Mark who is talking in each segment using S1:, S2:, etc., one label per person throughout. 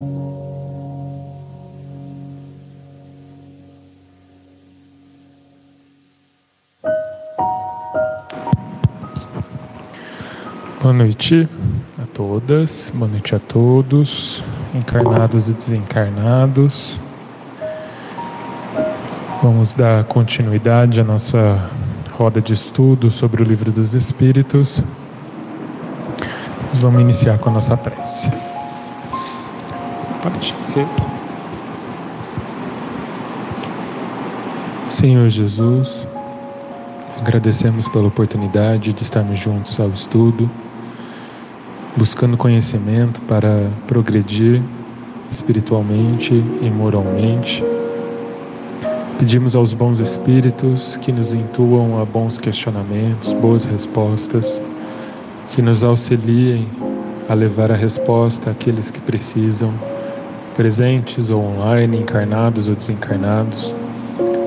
S1: Boa noite a todas, boa noite a todos, encarnados e desencarnados. Vamos dar continuidade à nossa roda de estudo sobre o Livro dos Espíritos. Vamos iniciar com a nossa prece. Pode deixar Senhor Jesus, agradecemos pela oportunidade de estarmos juntos ao estudo buscando conhecimento para progredir espiritualmente e moralmente. Pedimos aos bons espíritos que nos intuam a bons questionamentos, boas respostas, que nos auxiliem a levar a resposta àqueles que precisam, presentes ou online, encarnados ou desencarnados,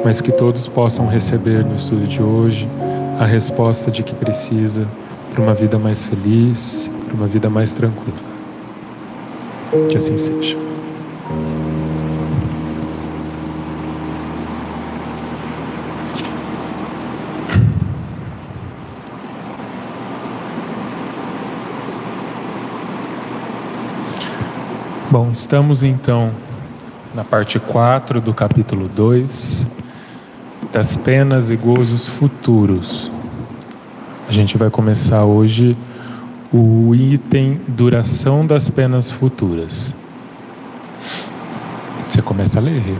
S1: mas que todos possam receber no estudo de hoje a resposta de que precisa para uma vida mais feliz, para uma vida mais tranquila. Que assim seja. Bom, estamos então na parte 4 do capítulo 2 das penas e gozos futuros. A gente vai começar hoje o item duração das penas futuras. Você começa a ler.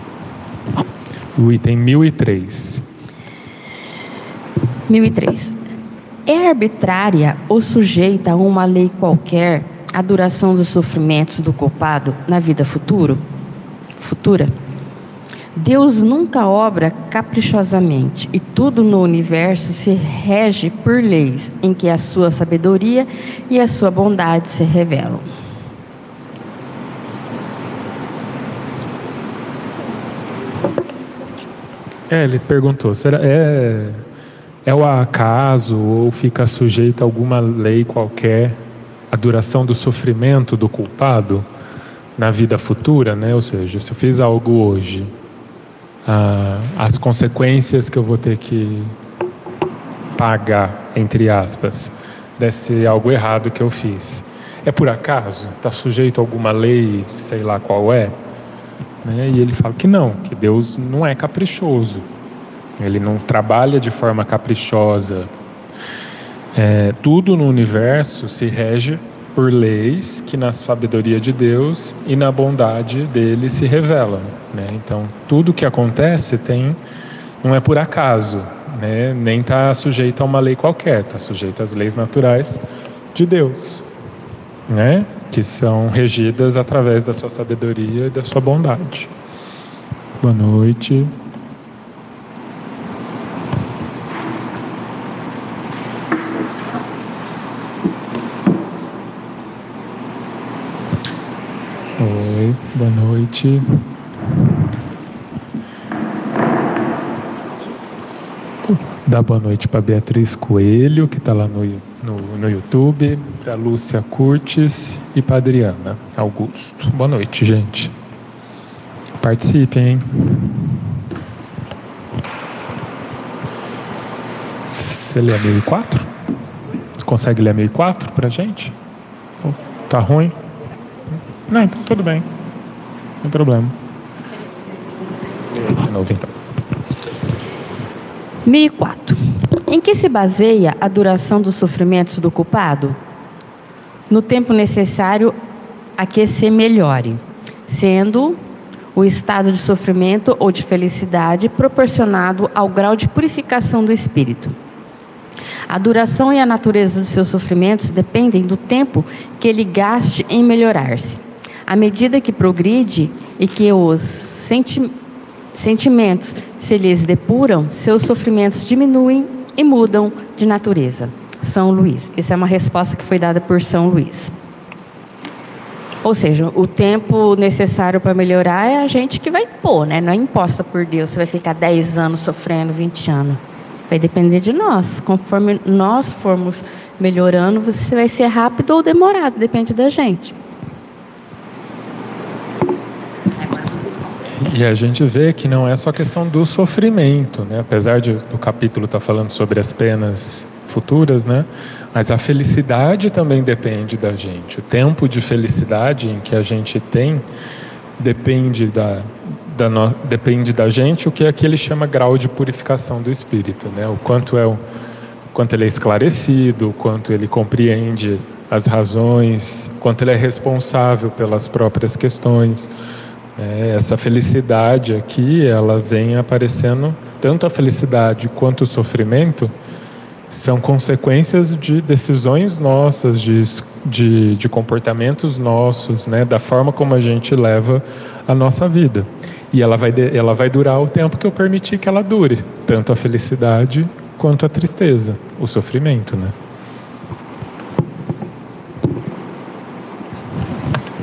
S1: O item 1003.
S2: 1003. É arbitrária ou sujeita a uma lei qualquer a duração dos sofrimentos do culpado na vida futuro? futura? Deus nunca obra caprichosamente e tudo no universo se rege por leis em que a sua sabedoria e a sua bondade se revelam.
S1: É, ele perguntou: será é é o acaso ou fica sujeito a alguma lei qualquer a duração do sofrimento do culpado na vida futura, né? Ou seja, se eu fiz algo hoje ah, as consequências que eu vou ter que pagar, entre aspas, desse algo errado que eu fiz. É por acaso? Está sujeito a alguma lei, sei lá qual é? Né? E ele fala que não, que Deus não é caprichoso. Ele não trabalha de forma caprichosa. É, tudo no universo se rege por leis que na sabedoria de Deus e na bondade dele se revelam. Né? Então, tudo que acontece tem não é por acaso, né? nem está sujeito a uma lei qualquer, está sujeito às leis naturais de Deus, né? que são regidas através da sua sabedoria e da sua bondade. Boa noite. Noite. Dá boa noite para Beatriz Coelho, que está lá no, no, no YouTube, para Lúcia Curtis e para Adriana Augusto. Boa noite, gente. Participem, hein? Você lê a 1004? Consegue ler a 1004 para gente? Tá ruim? Não, então tudo bem. Não tem problema. De novo, então.
S2: 1004. Em que se baseia a duração dos sofrimentos do culpado? No tempo necessário a que se melhore, sendo o estado de sofrimento ou de felicidade proporcionado ao grau de purificação do espírito. A duração e a natureza dos seus sofrimentos dependem do tempo que ele gaste em melhorar-se. À medida que progride e que os senti sentimentos se lhes depuram, seus sofrimentos diminuem e mudam de natureza. São Luís. Essa é uma resposta que foi dada por São Luís. Ou seja, o tempo necessário para melhorar é a gente que vai pôr, né? Não é imposta por Deus. Você vai ficar 10 anos sofrendo, 20 anos. Vai depender de nós. Conforme nós formos melhorando, você vai ser rápido ou demorado, depende da gente.
S1: E a gente vê que não é só questão do sofrimento, né? apesar de, do capítulo estar tá falando sobre as penas futuras, né? mas a felicidade também depende da gente. O tempo de felicidade em que a gente tem depende da, da no, depende da gente, o que aqui ele chama grau de purificação do espírito, né? o quanto é o quanto ele é esclarecido, o quanto ele compreende as razões, quanto ele é responsável pelas próprias questões. É, essa felicidade aqui, ela vem aparecendo, tanto a felicidade quanto o sofrimento são consequências de decisões nossas, de, de, de comportamentos nossos, né, da forma como a gente leva a nossa vida. E ela vai, ela vai durar o tempo que eu permitir que ela dure, tanto a felicidade quanto a tristeza, o sofrimento, né?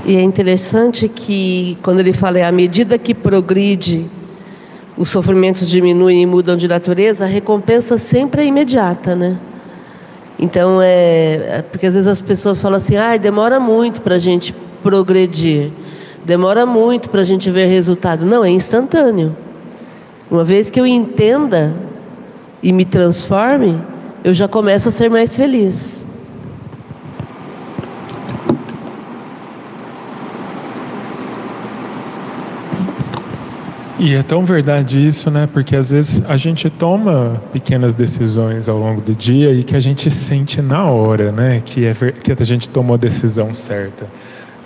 S3: E é interessante que, quando ele fala, é à medida que progride, os sofrimentos diminuem e mudam de natureza, a recompensa sempre é imediata, né? Então, é, é porque às vezes as pessoas falam assim, ah, demora muito para a gente progredir, demora muito para a gente ver resultado. Não, é instantâneo. Uma vez que eu entenda e me transforme, eu já começo a ser mais feliz.
S1: E é tão verdade isso, né? Porque às vezes a gente toma pequenas decisões ao longo do dia e que a gente sente na hora, né? Que, é, que a gente tomou a decisão certa.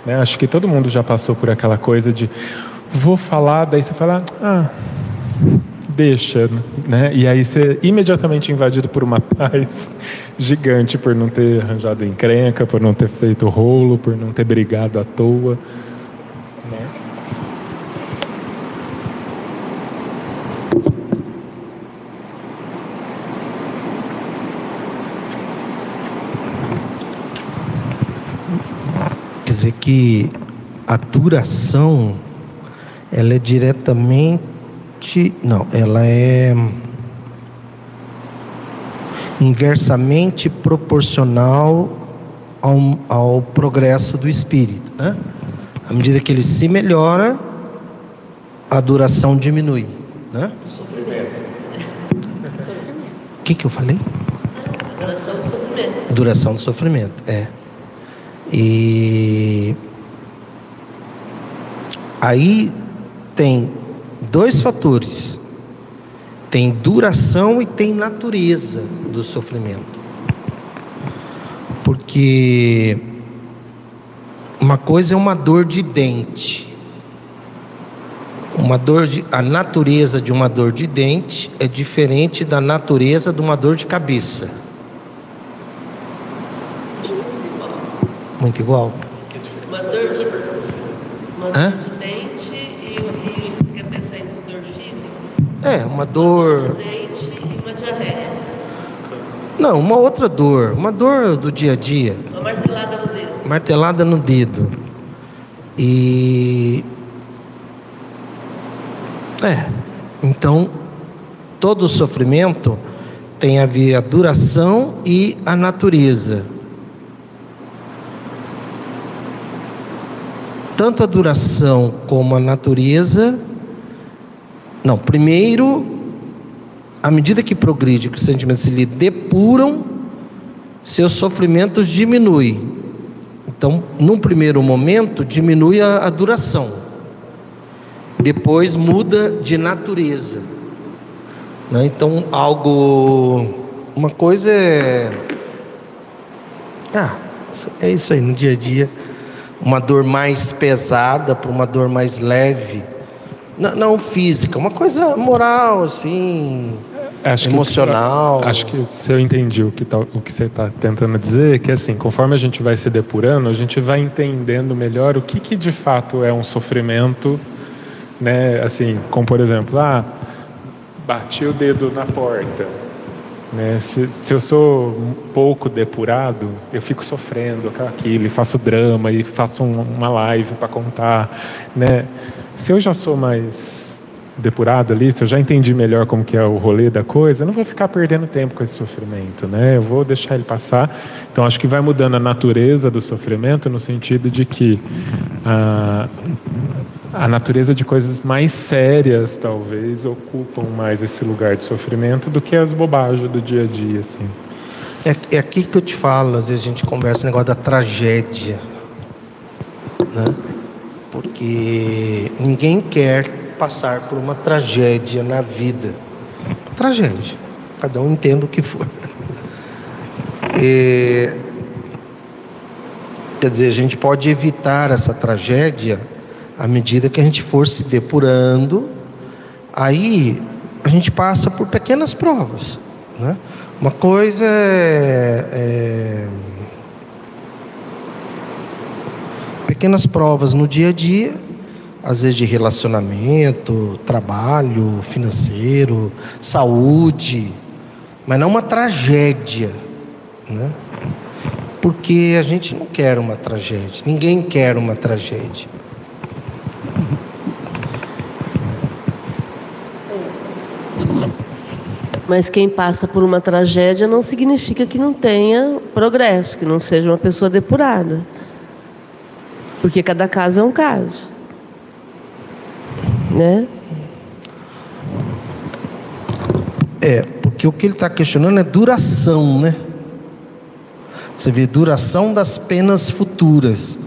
S1: Né? Acho que todo mundo já passou por aquela coisa de vou falar, daí você fala, ah, deixa, né? E aí você é imediatamente invadido por uma paz gigante por não ter arranjado encrenca, por não ter feito rolo, por não ter brigado à toa.
S4: Dizer que a duração ela é diretamente, não, ela é inversamente proporcional ao, ao progresso do espírito, né? À medida que ele se melhora, a duração diminui, né? Sofrimento. O que que eu falei? Duração do sofrimento. Duração do sofrimento, é. E aí tem dois fatores: tem duração e tem natureza do sofrimento. Porque uma coisa é uma dor de dente. Uma dor de, a natureza de uma dor de dente é diferente da natureza de uma dor de cabeça. Muito igual? Uma dor de, uma dor de dente e, e você quer pensar em dor física? É, uma dor. Uma dor de dente e uma diarreia. Não, uma outra dor, uma dor do dia a dia. Uma martelada no dedo. Martelada no dedo. E. É, então, todo sofrimento tem a ver a duração e a natureza. Tanto a duração como a natureza. Não, primeiro, à medida que progride, que os sentimentos se lhe depuram, seus sofrimentos diminuem. Então, num primeiro momento, diminui a, a duração. Depois muda de natureza. Né? Então, algo. Uma coisa é. Ah, é isso aí, no dia a dia uma dor mais pesada para uma dor mais leve. Não, não, física, uma coisa moral, assim, acho emocional.
S1: Que, acho que se eu entendi o que, tá, o que você está tentando dizer, que assim, conforme a gente vai se depurando, a gente vai entendendo melhor o que, que de fato é um sofrimento, né? Assim, como por exemplo, ah, bati o dedo na porta né? Se, se, eu sou pouco depurado, eu fico sofrendo aquilo, e faço drama, e faço um, uma live para contar. Né? Se eu já sou mais depurado ali, se eu já entendi melhor como que é o rolê da coisa, eu não vou ficar perdendo tempo com esse sofrimento, né? Eu vou deixar ele passar. Então acho que vai mudando a natureza do sofrimento no sentido de que a, a natureza de coisas mais sérias talvez ocupam mais esse lugar de sofrimento do que as bobagens do dia a dia, assim.
S4: É, é aqui que eu te falo, às vezes a gente conversa o negócio da tragédia, né? Porque ninguém quer passar por uma tragédia na vida. Tragédia. Cada um entenda o que for. E, quer dizer, a gente pode evitar essa tragédia à medida que a gente for se depurando. Aí a gente passa por pequenas provas. Né? Uma coisa é, é pequenas provas no dia a dia às vezes de relacionamento, trabalho, financeiro, saúde, mas não uma tragédia, né? Porque a gente não quer uma tragédia, ninguém quer uma tragédia.
S3: Mas quem passa por uma tragédia não significa que não tenha progresso, que não seja uma pessoa depurada. Porque cada caso é um caso né?
S4: É, porque o que ele está questionando é duração, né? Você vê duração das penas futuras.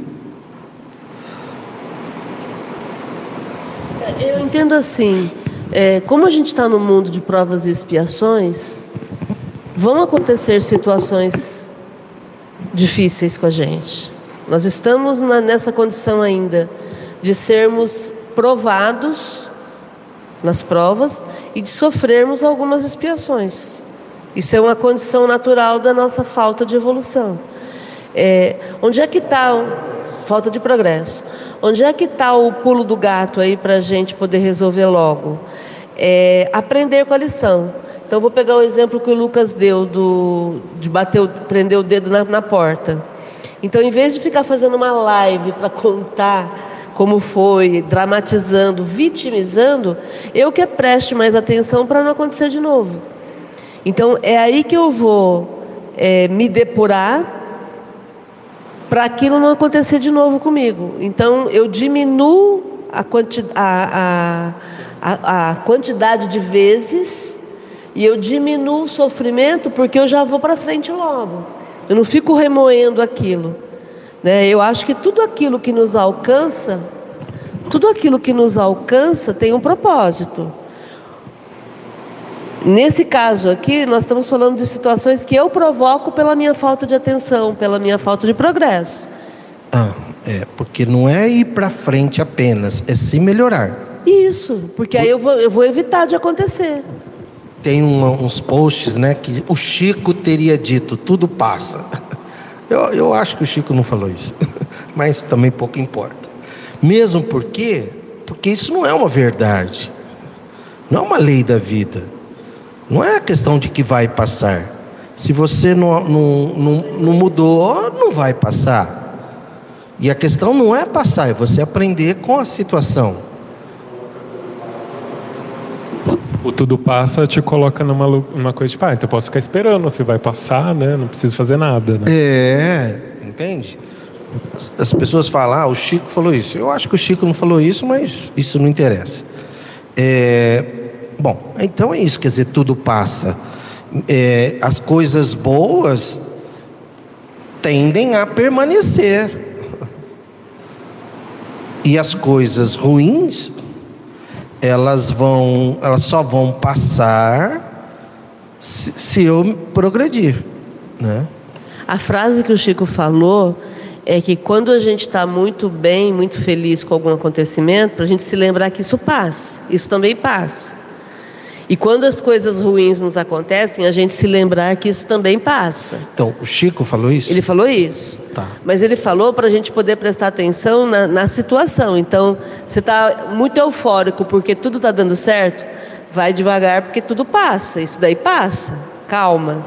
S3: Eu entendo assim, é, como a gente está no mundo de provas e expiações, vão acontecer situações difíceis com a gente. Nós estamos na, nessa condição ainda de sermos provados nas provas e de sofrermos algumas expiações. Isso é uma condição natural da nossa falta de evolução. É, onde é que está falta de progresso? Onde é que está o pulo do gato aí para a gente poder resolver logo? É, aprender com a lição. Então vou pegar o exemplo que o Lucas deu do, de bater, prender o dedo na, na porta. Então, em vez de ficar fazendo uma live para contar como foi, dramatizando, vitimizando, eu que preste mais atenção para não acontecer de novo. Então é aí que eu vou é, me depurar para aquilo não acontecer de novo comigo. Então eu diminuo a, quanti a, a, a quantidade de vezes e eu diminuo o sofrimento porque eu já vou para frente logo. Eu não fico remoendo aquilo. Né? Eu acho que tudo aquilo que nos alcança, tudo aquilo que nos alcança tem um propósito. Nesse caso aqui, nós estamos falando de situações que eu provoco pela minha falta de atenção, pela minha falta de progresso.
S4: Ah, é, porque não é ir para frente apenas, é se melhorar.
S3: Isso, porque aí eu vou, eu vou evitar de acontecer.
S4: Tem uns posts, né, que o Chico teria dito: tudo passa. Eu, eu acho que o Chico não falou isso, mas também pouco importa. Mesmo porque, porque isso não é uma verdade, não é uma lei da vida, não é a questão de que vai passar. Se você não, não, não, não mudou, não vai passar. E a questão não é passar, é você aprender com a situação.
S1: O tudo passa te coloca numa, numa coisa de, tipo, ah, então eu posso ficar esperando, você vai passar, né? Não preciso fazer nada, né?
S4: É, entende? As, as pessoas falam, ah, o Chico falou isso. Eu acho que o Chico não falou isso, mas isso não interessa. É, bom, então é isso, quer dizer, tudo passa. É, as coisas boas tendem a permanecer. E as coisas ruins elas vão, elas só vão passar se, se eu progredir, né?
S3: A frase que o Chico falou é que quando a gente está muito bem, muito feliz com algum acontecimento, para a gente se lembrar que isso passa, isso também passa. E quando as coisas ruins nos acontecem, a gente se lembrar que isso também passa.
S4: Então, o Chico falou isso?
S3: Ele falou isso.
S4: Tá.
S3: Mas ele falou para a gente poder prestar atenção na, na situação. Então, você está muito eufórico porque tudo está dando certo, vai devagar porque tudo passa. Isso daí passa. Calma.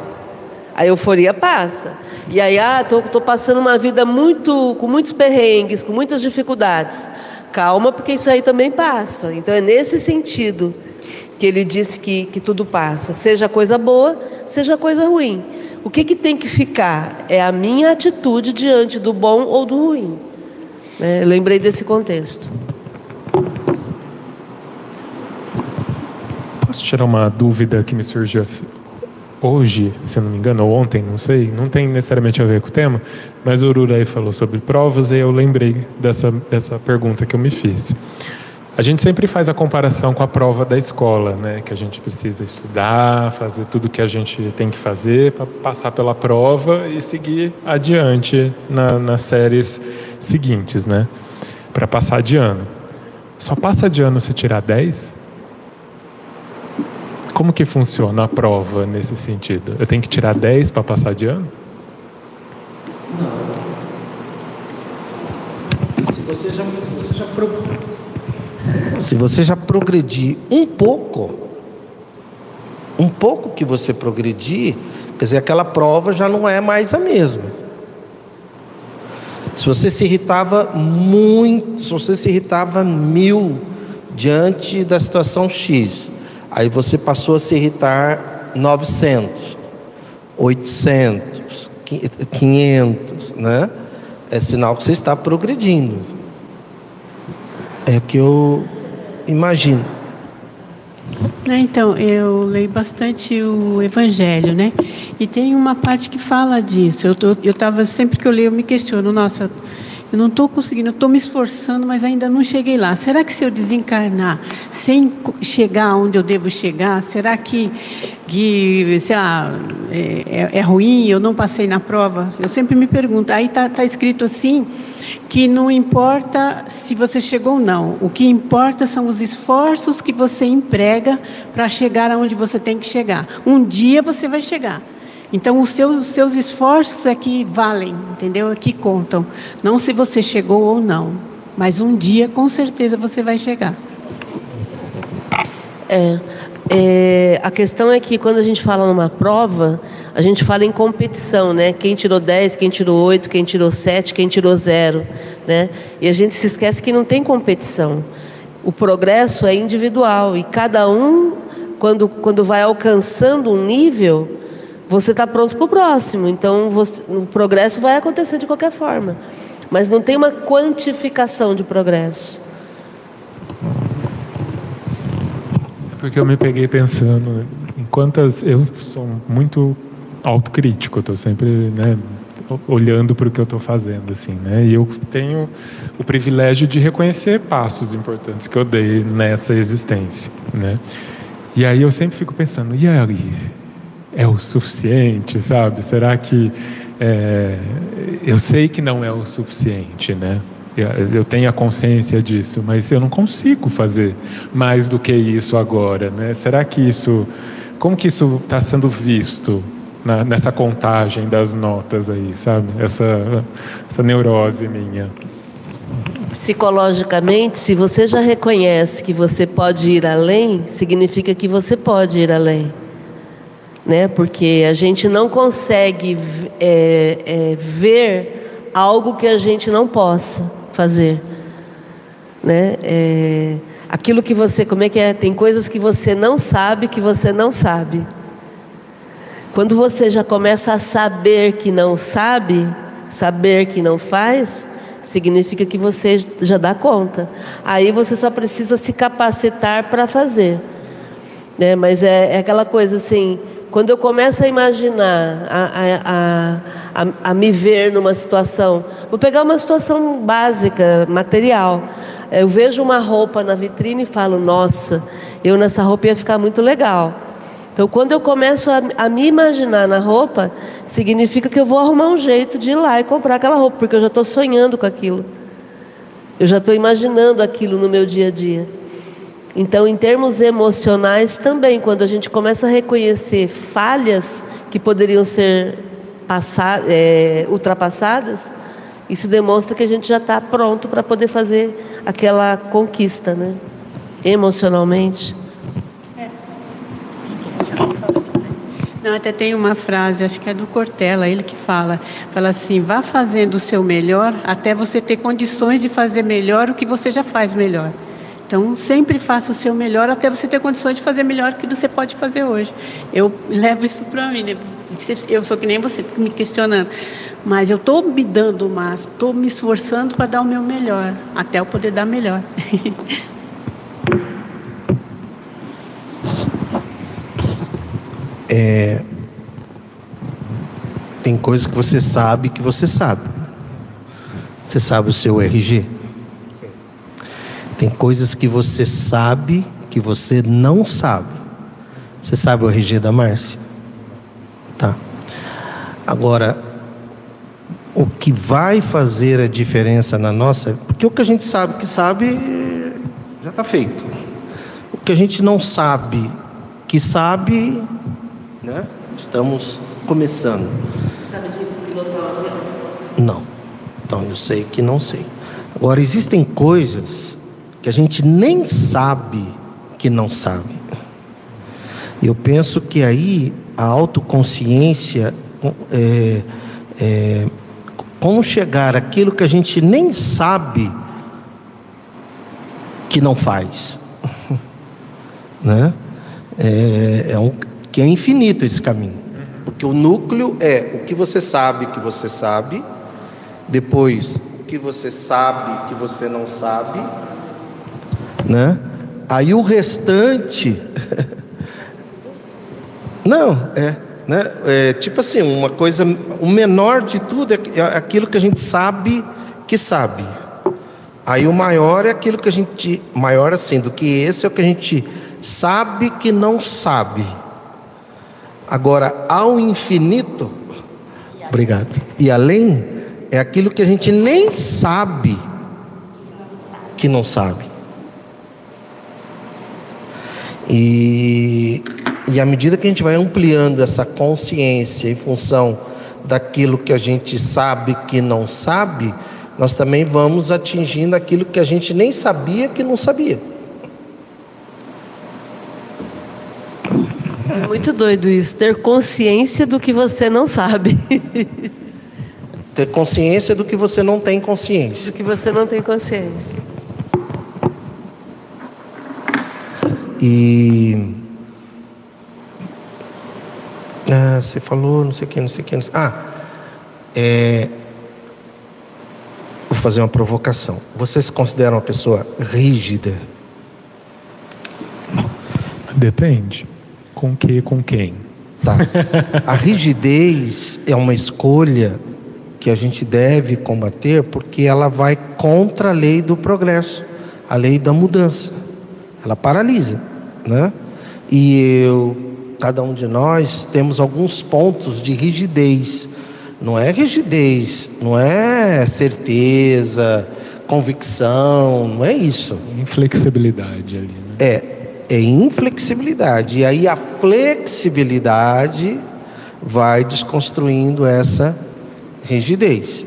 S3: A euforia passa. E aí, ah, tô, tô passando uma vida muito com muitos perrengues, com muitas dificuldades. calma, porque isso aí também passa. Então é nesse sentido que ele disse que, que tudo passa, seja coisa boa, seja coisa ruim. O que, que tem que ficar é a minha atitude diante do bom ou do ruim. É, lembrei desse contexto.
S1: Posso tirar uma dúvida que me surgiu hoje, se não me engano, ou ontem, não sei, não tem necessariamente a ver com o tema, mas o Ururaí falou sobre provas e eu lembrei dessa, dessa pergunta que eu me fiz. A gente sempre faz a comparação com a prova da escola, né? Que a gente precisa estudar, fazer tudo o que a gente tem que fazer para passar pela prova e seguir adiante na, nas séries seguintes, né? Para passar de ano. Só passa de ano se tirar 10? Como que funciona a prova nesse sentido? Eu tenho que tirar 10 para passar de ano?
S4: Não. Se você já, se você já se você já progredir um pouco, um pouco que você progredir, quer dizer, aquela prova já não é mais a mesma. Se você se irritava muito, se você se irritava mil diante da situação X, aí você passou a se irritar 900, 800, 500, né? É sinal que você está progredindo. É que eu imagino.
S5: É, então, eu leio bastante o Evangelho, né? E tem uma parte que fala disso. Eu estava, sempre que eu leio, eu me questiono, nossa, eu não estou conseguindo, estou me esforçando, mas ainda não cheguei lá. Será que se eu desencarnar sem chegar onde eu devo chegar, será que, que sei lá, é, é, é ruim, eu não passei na prova? Eu sempre me pergunto. Aí está tá escrito assim, que não importa se você chegou ou não, o que importa são os esforços que você emprega para chegar aonde você tem que chegar. Um dia você vai chegar. Então, os seus, os seus esforços é que valem, entendeu? É que contam. Não se você chegou ou não. Mas um dia, com certeza, você vai chegar.
S3: É, é, a questão é que quando a gente fala numa prova, a gente fala em competição, né? Quem tirou 10, quem tirou 8, quem tirou 7, quem tirou 0, né? E a gente se esquece que não tem competição. O progresso é individual e cada um, quando, quando vai alcançando um nível, você está pronto para o próximo. Então, você, o progresso vai acontecer de qualquer forma. Mas não tem uma quantificação de progresso.
S1: É porque eu me peguei pensando em quantas. Eu sou muito autocrítico, estou sempre né, olhando para o que eu estou fazendo. assim, né? E eu tenho o privilégio de reconhecer passos importantes que eu dei nessa existência. Né? E aí eu sempre fico pensando, e aí? É o suficiente, sabe? Será que é, eu sei que não é o suficiente, né? Eu tenho a consciência disso, mas eu não consigo fazer mais do que isso agora, né? Será que isso, como que isso está sendo visto na, nessa contagem das notas aí, sabe? Essa, essa neurose minha.
S3: Psicologicamente, se você já reconhece que você pode ir além, significa que você pode ir além né? Porque a gente não consegue é, é, ver algo que a gente não possa fazer, né? É, aquilo que você, como é que é? Tem coisas que você não sabe que você não sabe. Quando você já começa a saber que não sabe, saber que não faz, significa que você já dá conta. Aí você só precisa se capacitar para fazer. Né? Mas é, é aquela coisa assim, quando eu começo a imaginar, a, a, a, a, me ver numa situação, vou pegar uma situação básica, material. Eu vejo uma roupa na vitrine e falo, nossa, eu nessa roupa ia ficar muito legal. Então, quando eu começo a, a me imaginar na roupa, significa que eu vou arrumar um jeito de ir lá e comprar aquela roupa, porque eu já estou sonhando com aquilo. Eu já estou imaginando aquilo no meu dia a dia. Então, em termos emocionais também, quando a gente começa a reconhecer falhas que poderiam ser é, ultrapassadas, isso demonstra que a gente já está pronto para poder fazer aquela conquista, né? Emocionalmente.
S5: Não, até tem uma frase, acho que é do Cortella, ele que fala, fala assim, vá fazendo o seu melhor até você ter condições de fazer melhor o que você já faz melhor. Então, sempre faça o seu melhor até você ter condições de fazer melhor que você pode fazer hoje. Eu levo isso para mim, né? Eu sou que nem você, me questionando. Mas eu estou me dando o máximo, estou me esforçando para dar o meu melhor, até eu poder dar melhor.
S4: É, tem coisas que você sabe que você sabe. Você sabe o seu RG? Tem coisas que você sabe que você não sabe. Você sabe o RG da Márcia? Tá. Agora, o que vai fazer a diferença na nossa. Porque o que a gente sabe que sabe já está feito. O que a gente não sabe que sabe né? Estamos começando. Não. Então eu sei que não sei. Agora existem coisas que a gente nem sabe que não sabe. Eu penso que aí a autoconsciência é, é, como chegar aquilo que a gente nem sabe que não faz, né? É, é, um, que é infinito esse caminho. Porque o núcleo é o que você sabe que você sabe, depois o que você sabe que você não sabe, né? Aí o restante Não, é, né? É, tipo assim, uma coisa, o menor de tudo é, é aquilo que a gente sabe que sabe. Aí o maior é aquilo que a gente, maior assim do que esse é o que a gente sabe que não sabe. Agora, ao infinito, obrigado, e além, é aquilo que a gente nem sabe que não sabe. E, e à medida que a gente vai ampliando essa consciência em função daquilo que a gente sabe que não sabe, nós também vamos atingindo aquilo que a gente nem sabia que não sabia.
S3: É muito doido isso, ter consciência do que você não sabe.
S4: ter consciência do que você não tem consciência.
S3: Do que você não tem consciência.
S4: E ah, você falou, não sei o que, não sei o que. Sei... Ah, é... vou fazer uma provocação. Você se considera uma pessoa rígida?
S1: Depende. Com que, com quem?
S4: Tá. A rigidez é uma escolha que a gente deve combater porque ela vai contra a lei do progresso, a lei da mudança. Ela paralisa, né? E eu, cada um de nós temos alguns pontos de rigidez. Não é rigidez, não é certeza, convicção, não é isso.
S1: Inflexibilidade ali. Né?
S4: É, é inflexibilidade. E aí a flexibilidade vai desconstruindo essa rigidez.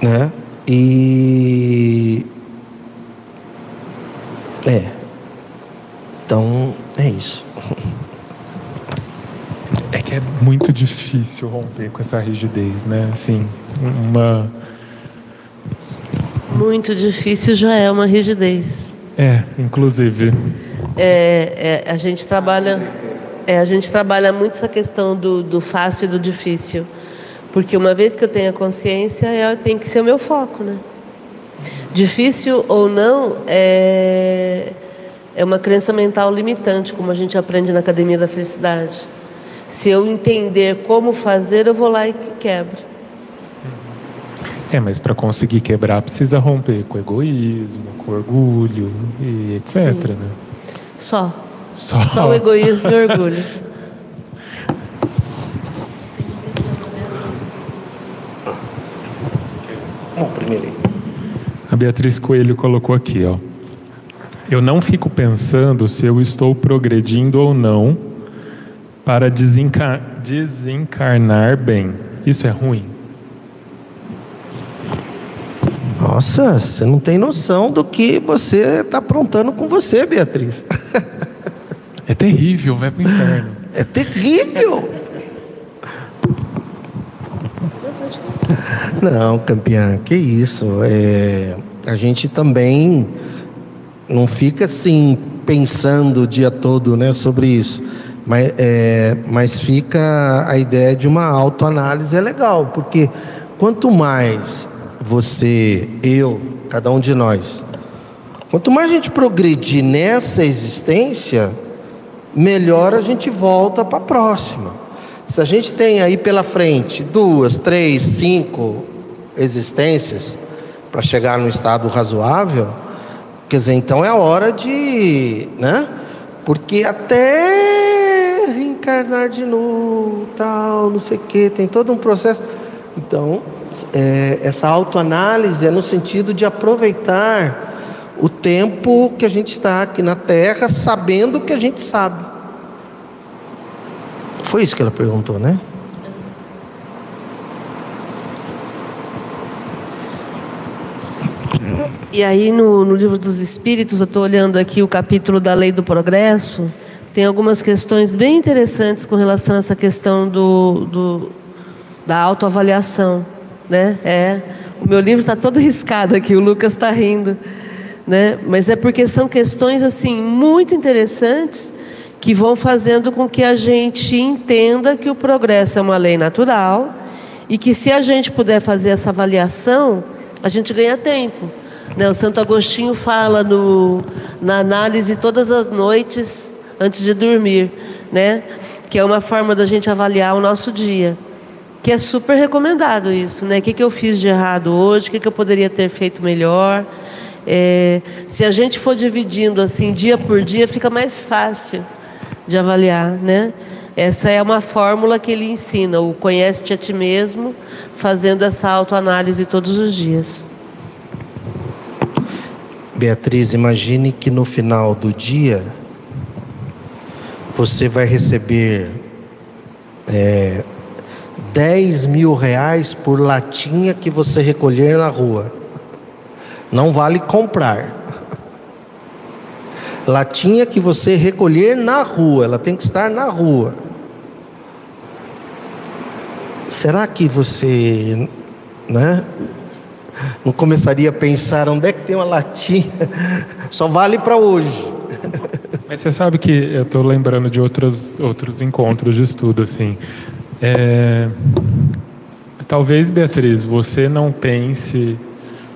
S4: Né? E. É. Então, é isso.
S1: É que é muito difícil romper com essa rigidez, né? Assim, uma.
S3: Muito difícil já é uma rigidez.
S1: É, inclusive.
S3: É, é, a gente trabalha, é, a gente trabalha muito essa questão do, do fácil e do difícil, porque uma vez que eu tenho a consciência, é, tem que ser o meu foco, né? Difícil ou não é é uma crença mental limitante, como a gente aprende na academia da felicidade. Se eu entender como fazer, eu vou lá e quebro.
S1: É, mas para conseguir quebrar precisa romper com egoísmo, com orgulho e etc. Sim. Né?
S3: Só. Só. Só o egoísmo e o orgulho.
S4: Bom, primeiro.
S1: A Beatriz Coelho colocou aqui, ó. Eu não fico pensando se eu estou progredindo ou não para desenca desencarnar bem. Isso é ruim?
S4: Nossa, você não tem noção do que você está aprontando com você, Beatriz.
S1: É terrível, vai para o inferno.
S4: É terrível. Não, campeã, que isso. É, a gente também não fica assim pensando o dia todo né, sobre isso. Mas, é, mas fica a ideia de uma autoanálise é legal, porque quanto mais você, eu, cada um de nós, quanto mais a gente progredir nessa existência, melhor a gente volta para a próxima. Se a gente tem aí pela frente duas, três, cinco existências para chegar num estado razoável, quer dizer, então é a hora de, né? Porque até reencarnar de novo, tal, não sei o que, tem todo um processo. Então, é, essa autoanálise é no sentido de aproveitar o tempo que a gente está aqui na Terra, sabendo o que a gente sabe. Foi isso que ela perguntou, né?
S3: E aí no, no livro dos Espíritos, eu estou olhando aqui o capítulo da Lei do Progresso, tem algumas questões bem interessantes com relação a essa questão do, do da autoavaliação, né? É, o meu livro está todo riscado aqui, o Lucas está rindo, né? Mas é porque são questões assim muito interessantes que vão fazendo com que a gente entenda que o progresso é uma lei natural e que se a gente puder fazer essa avaliação, a gente ganha tempo. Né? O Santo Agostinho fala no, na análise todas as noites antes de dormir, né? que é uma forma da gente avaliar o nosso dia. Que é super recomendado isso, né? O que, que eu fiz de errado hoje, o que, que eu poderia ter feito melhor. É, se a gente for dividindo assim dia por dia, fica mais fácil de avaliar, né? Essa é uma fórmula que ele ensina, o conhece-te a ti mesmo, fazendo essa autoanálise todos os dias.
S4: Beatriz, imagine que no final do dia você vai receber é, 10 mil reais por latinha que você recolher na rua. Não vale comprar. Latinha que você recolher na rua, ela tem que estar na rua. Será que você, né? Não começaria a pensar onde é que tem uma latinha? Só vale para hoje.
S1: Mas você sabe que eu estou lembrando de outros, outros encontros de estudo, assim. É... Talvez, Beatriz, você não pense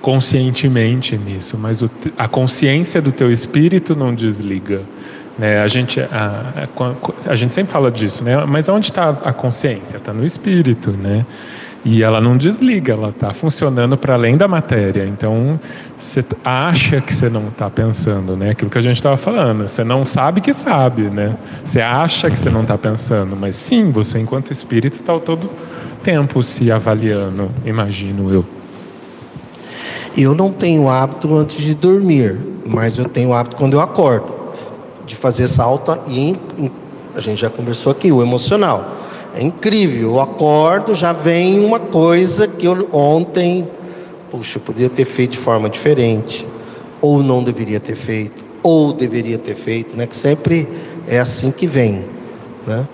S1: conscientemente nisso, mas o, a consciência do teu espírito não desliga. Né? A, gente, a, a, a, gente sempre fala disso, né? mas onde está a consciência? Está no espírito. Né? E ela não desliga, ela está funcionando para além da matéria. Então, você acha que você não está pensando, né? Aquilo que a gente estava falando. Você não sabe que sabe, né? Você acha que você não está pensando, mas sim, você, enquanto espírito, está todo tempo se avaliando, imagino eu.
S4: Eu não tenho hábito antes de dormir, mas eu tenho hábito quando eu acordo, de fazer essa alta. E a gente já conversou aqui, o emocional. É incrível, eu acordo, já vem uma coisa que eu ontem, puxa, eu poderia ter feito de forma diferente, ou não deveria ter feito, ou deveria ter feito, né? Que sempre é assim que vem, né?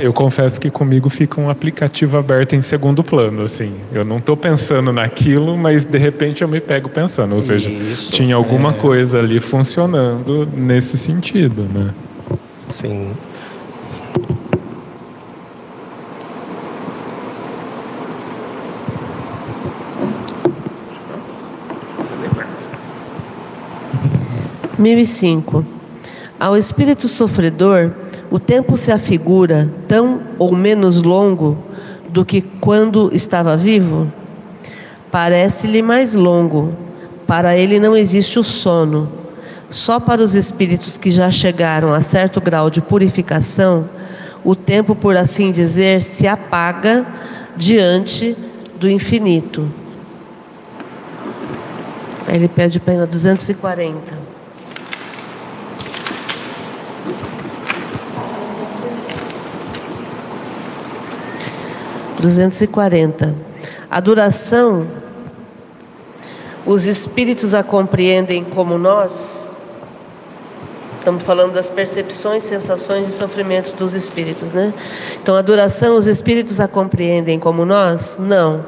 S1: Eu confesso que comigo fica um aplicativo aberto em segundo plano, assim. Eu não estou pensando naquilo, mas de repente eu me pego pensando. Ou seja, Isso, tinha alguma é... coisa ali funcionando nesse sentido, né?
S4: Sim.
S3: Mil e cinco. Ao espírito sofredor, o tempo se afigura tão ou menos longo do que quando estava vivo? Parece-lhe mais longo. Para ele não existe o sono. Só para os espíritos que já chegaram a certo grau de purificação, o tempo, por assim dizer, se apaga diante do infinito. Ele pede para ir na 240. 240. A duração, os espíritos a compreendem como nós? Estamos falando das percepções, sensações e sofrimentos dos espíritos, né? Então, a duração, os espíritos a compreendem como nós? Não.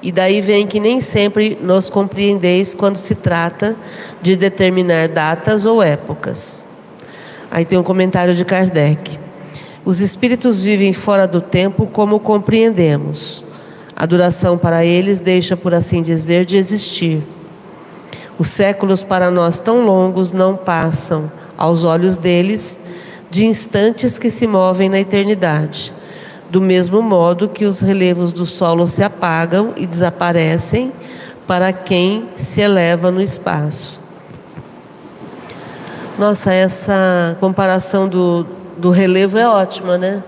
S3: E daí vem que nem sempre nos compreendeis quando se trata de determinar datas ou épocas. Aí tem um comentário de Kardec. Os espíritos vivem fora do tempo como compreendemos. A duração para eles deixa, por assim dizer, de existir. Os séculos para nós tão longos não passam aos olhos deles, de instantes que se movem na eternidade, do mesmo modo que os relevos do solo se apagam e desaparecem para quem se eleva no espaço. Nossa, essa comparação do, do relevo é ótima, né?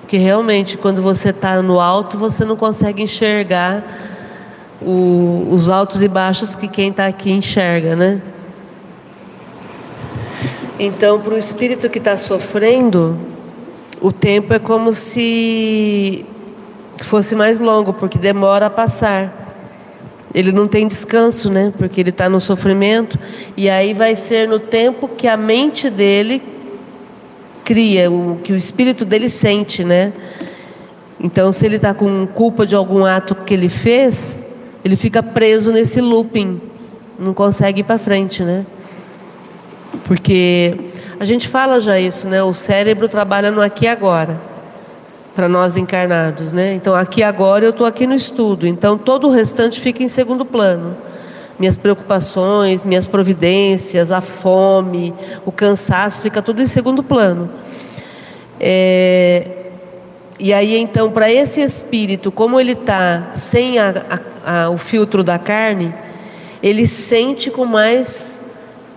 S3: Porque realmente, quando você está no alto, você não consegue enxergar o, os altos e baixos que quem está aqui enxerga, né? Então, para o espírito que está sofrendo, o tempo é como se fosse mais longo, porque demora a passar. Ele não tem descanso, né? Porque ele está no sofrimento. E aí vai ser no tempo que a mente dele cria, o que o espírito dele sente, né? Então, se ele está com culpa de algum ato que ele fez, ele fica preso nesse looping, não consegue ir para frente, né? Porque a gente fala já isso, né? O cérebro trabalha no aqui e agora, para nós encarnados, né? Então, aqui agora eu estou aqui no estudo, então todo o restante fica em segundo plano. Minhas preocupações, minhas providências, a fome, o cansaço, fica tudo em segundo plano. É, e aí, então, para esse espírito, como ele está sem a, a, a, o filtro da carne, ele sente com mais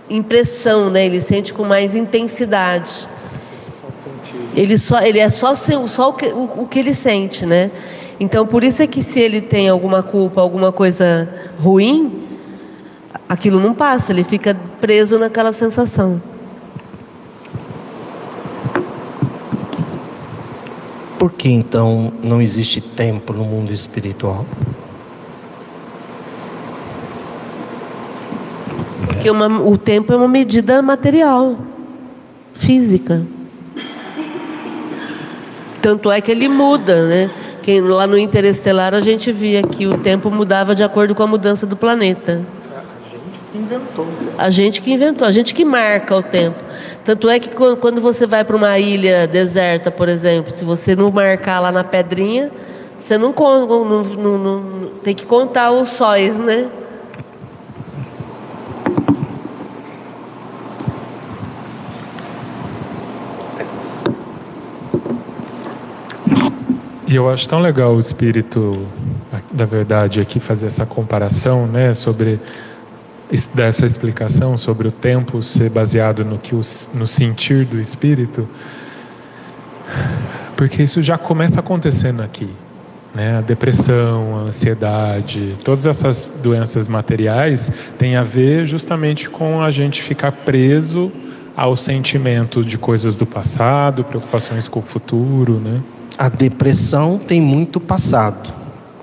S3: impressão, né? Ele sente com mais intensidade. Ele só, ele é só, só o, que, o, o que ele sente, né? Então, por isso é que se ele tem alguma culpa, alguma coisa ruim, aquilo não passa, ele fica preso naquela sensação.
S4: Por que então não existe tempo no mundo espiritual?
S3: Porque uma, o tempo é uma medida material, física. Tanto é que ele muda, né? Quem, lá no Interestelar a gente via que o tempo mudava de acordo com a mudança do planeta. A gente que inventou, a gente que marca o tempo. Tanto é que quando você vai para uma ilha deserta, por exemplo, se você não marcar lá na pedrinha, você não, não, não, não tem que contar os sóis, né?
S1: E eu acho tão legal o espírito da verdade aqui fazer essa comparação, né, sobre dessa explicação sobre o tempo ser baseado no que o, no sentir do espírito, porque isso já começa acontecendo aqui, né? A depressão, a ansiedade, todas essas doenças materiais têm a ver justamente com a gente ficar preso ao sentimento de coisas do passado, preocupações com o futuro, né?
S4: A depressão tem muito passado,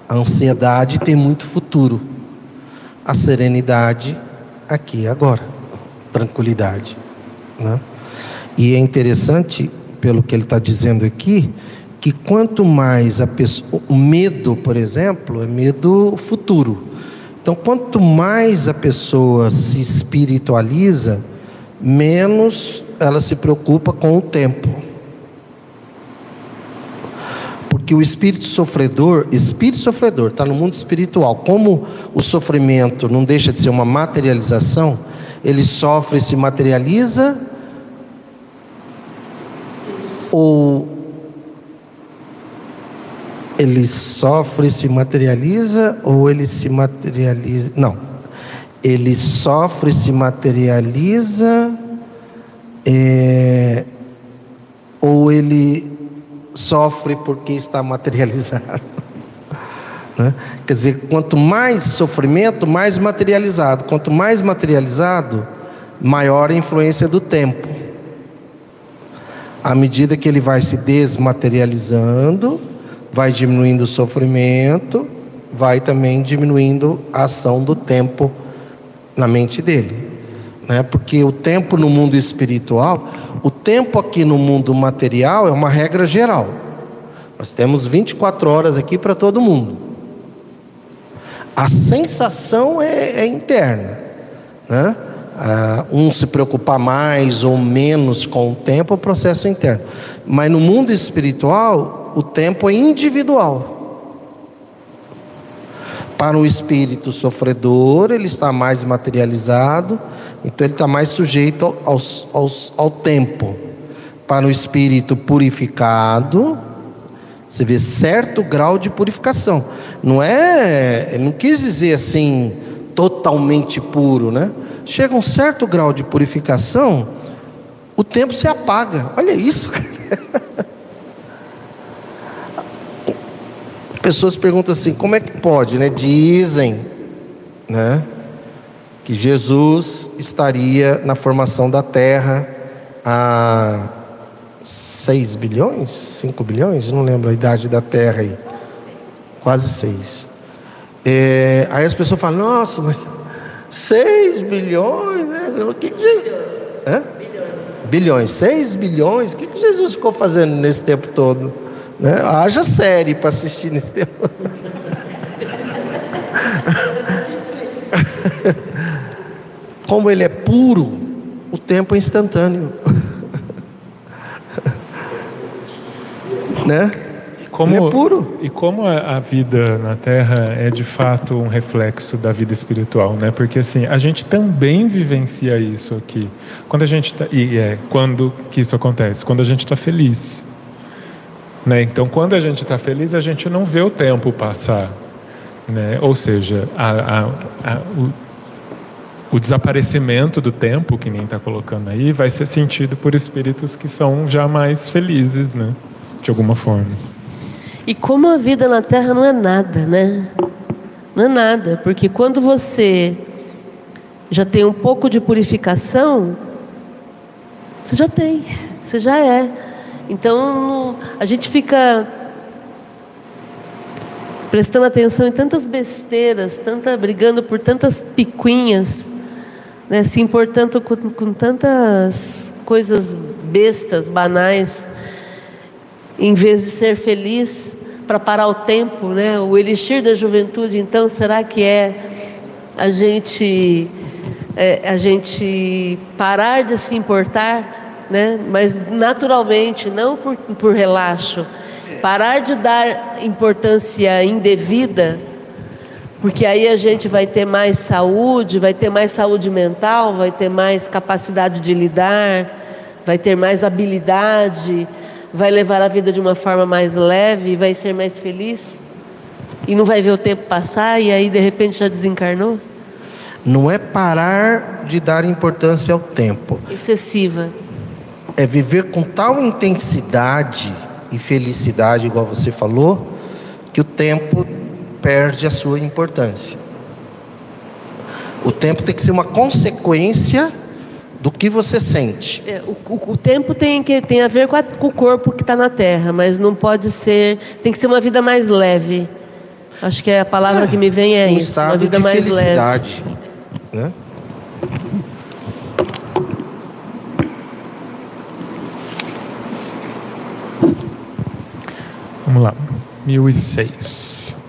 S4: a ansiedade tem muito futuro, a serenidade aqui e agora, tranquilidade. Né? E é interessante, pelo que ele está dizendo aqui, que quanto mais a pessoa, o medo, por exemplo, é medo futuro. Então, quanto mais a pessoa se espiritualiza, menos ela se preocupa com o tempo. Porque o espírito sofredor, espírito sofredor, está no mundo espiritual. Como o sofrimento não deixa de ser uma materialização, ele sofre se materializa, ou ele sofre se materializa, ou ele se materializa. Não. Ele sofre se materializa, é, ou ele sofre porque está materializado. Né? Quer dizer, quanto mais sofrimento, mais materializado. Quanto mais materializado, maior a influência do tempo. À medida que ele vai se desmaterializando, vai diminuindo o sofrimento, vai também diminuindo a ação do tempo na mente dele. né? Porque o tempo no mundo espiritual, o tempo aqui no mundo material é uma regra geral. Nós temos 24 horas aqui para todo mundo. A sensação é, é interna, né? Ah, um se preocupar mais ou menos com o tempo é o processo interno. Mas no mundo espiritual, o tempo é individual. Para o espírito sofredor, ele está mais materializado, então ele está mais sujeito aos, aos, ao tempo. Para o espírito purificado, você vê certo grau de purificação. Não é, não quis dizer assim totalmente puro, né? chega um certo grau de purificação, o tempo se apaga. Olha isso, Pessoas perguntam assim: como é que pode, né? Dizem, né? Que Jesus estaria na formação da terra há 6 bilhões, 5 bilhões, não lembro a idade da terra aí. Quase 6. É, aí as pessoas falam: nossa, mas 6 bilhões, né? O que, que Jesus... Bilhões. bilhões. 6 bilhões. O que, que Jesus ficou fazendo nesse tempo todo? Né? Haja série para assistir nesse tempo. Como ele é puro, o tempo é instantâneo. né?
S1: como, Ele é puro. E como a, vida na Terra é de fato um reflexo da vida espiritual, né? Porque assim, a gente também vivencia isso aqui. Quando a gente tá, e é quando que isso acontece? Quando a gente está feliz, né? Então, quando a gente está feliz, a gente não vê o tempo passar, né? Ou seja, a, a, a, o, o desaparecimento do tempo, que nem está colocando aí, vai ser sentido por espíritos que são já mais felizes, né? De alguma forma.
S3: E como a vida na terra não é nada, né? Não é nada, porque quando você já tem um pouco de purificação, você já tem, você já é. Então a gente fica prestando atenção em tantas besteiras, tanta brigando por tantas picuinhas, né, se importando com, com tantas coisas bestas, banais em vez de ser feliz para parar o tempo, né? O elixir da juventude, então, será que é a gente é, a gente parar de se importar, né? Mas naturalmente, não por, por relaxo, parar de dar importância indevida, porque aí a gente vai ter mais saúde, vai ter mais saúde mental, vai ter mais capacidade de lidar, vai ter mais habilidade vai levar a vida de uma forma mais leve, vai ser mais feliz e não vai ver o tempo passar e aí de repente já desencarnou?
S4: Não é parar de dar importância ao tempo.
S3: Excessiva.
S4: É viver com tal intensidade e felicidade, igual você falou, que o tempo perde a sua importância. O tempo tem que ser uma consequência do que você sente.
S3: É, o, o, o, tempo tem, que, tem a ver com, a, com o corpo que está na terra, mas não pode ser. Tem que ser uma vida mais leve. Acho que é a palavra é, que me vem é um isso. Uma vida mais felicidade, leve. Né?
S1: Vamos lá. 1006.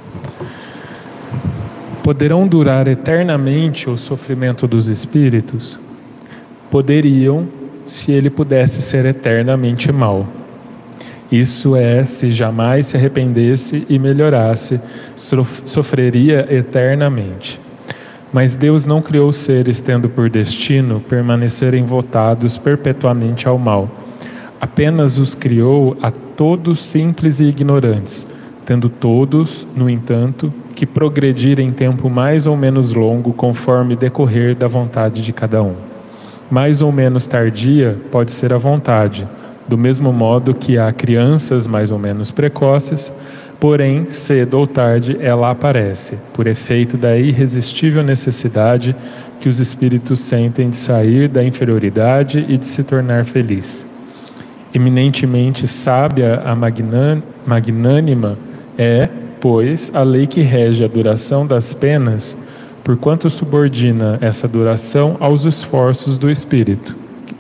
S1: Poderão durar eternamente o sofrimento dos espíritos? poderiam se ele pudesse ser eternamente mau. Isso é, se jamais se arrependesse e melhorasse, sofreria eternamente. Mas Deus não criou seres tendo por destino permanecerem votados perpetuamente ao mal. Apenas os criou a todos simples e ignorantes, tendo todos, no entanto, que progredir em tempo mais ou menos longo conforme decorrer da vontade de cada um mais ou menos tardia pode ser a vontade, do mesmo modo que há crianças mais ou menos precoces, porém, cedo ou tarde ela aparece, por efeito da irresistível necessidade que os espíritos sentem de sair da inferioridade e de se tornar feliz. Eminentemente sábia a magnânima é, pois, a lei que rege a duração das penas porquanto subordina essa duração aos esforços do espírito,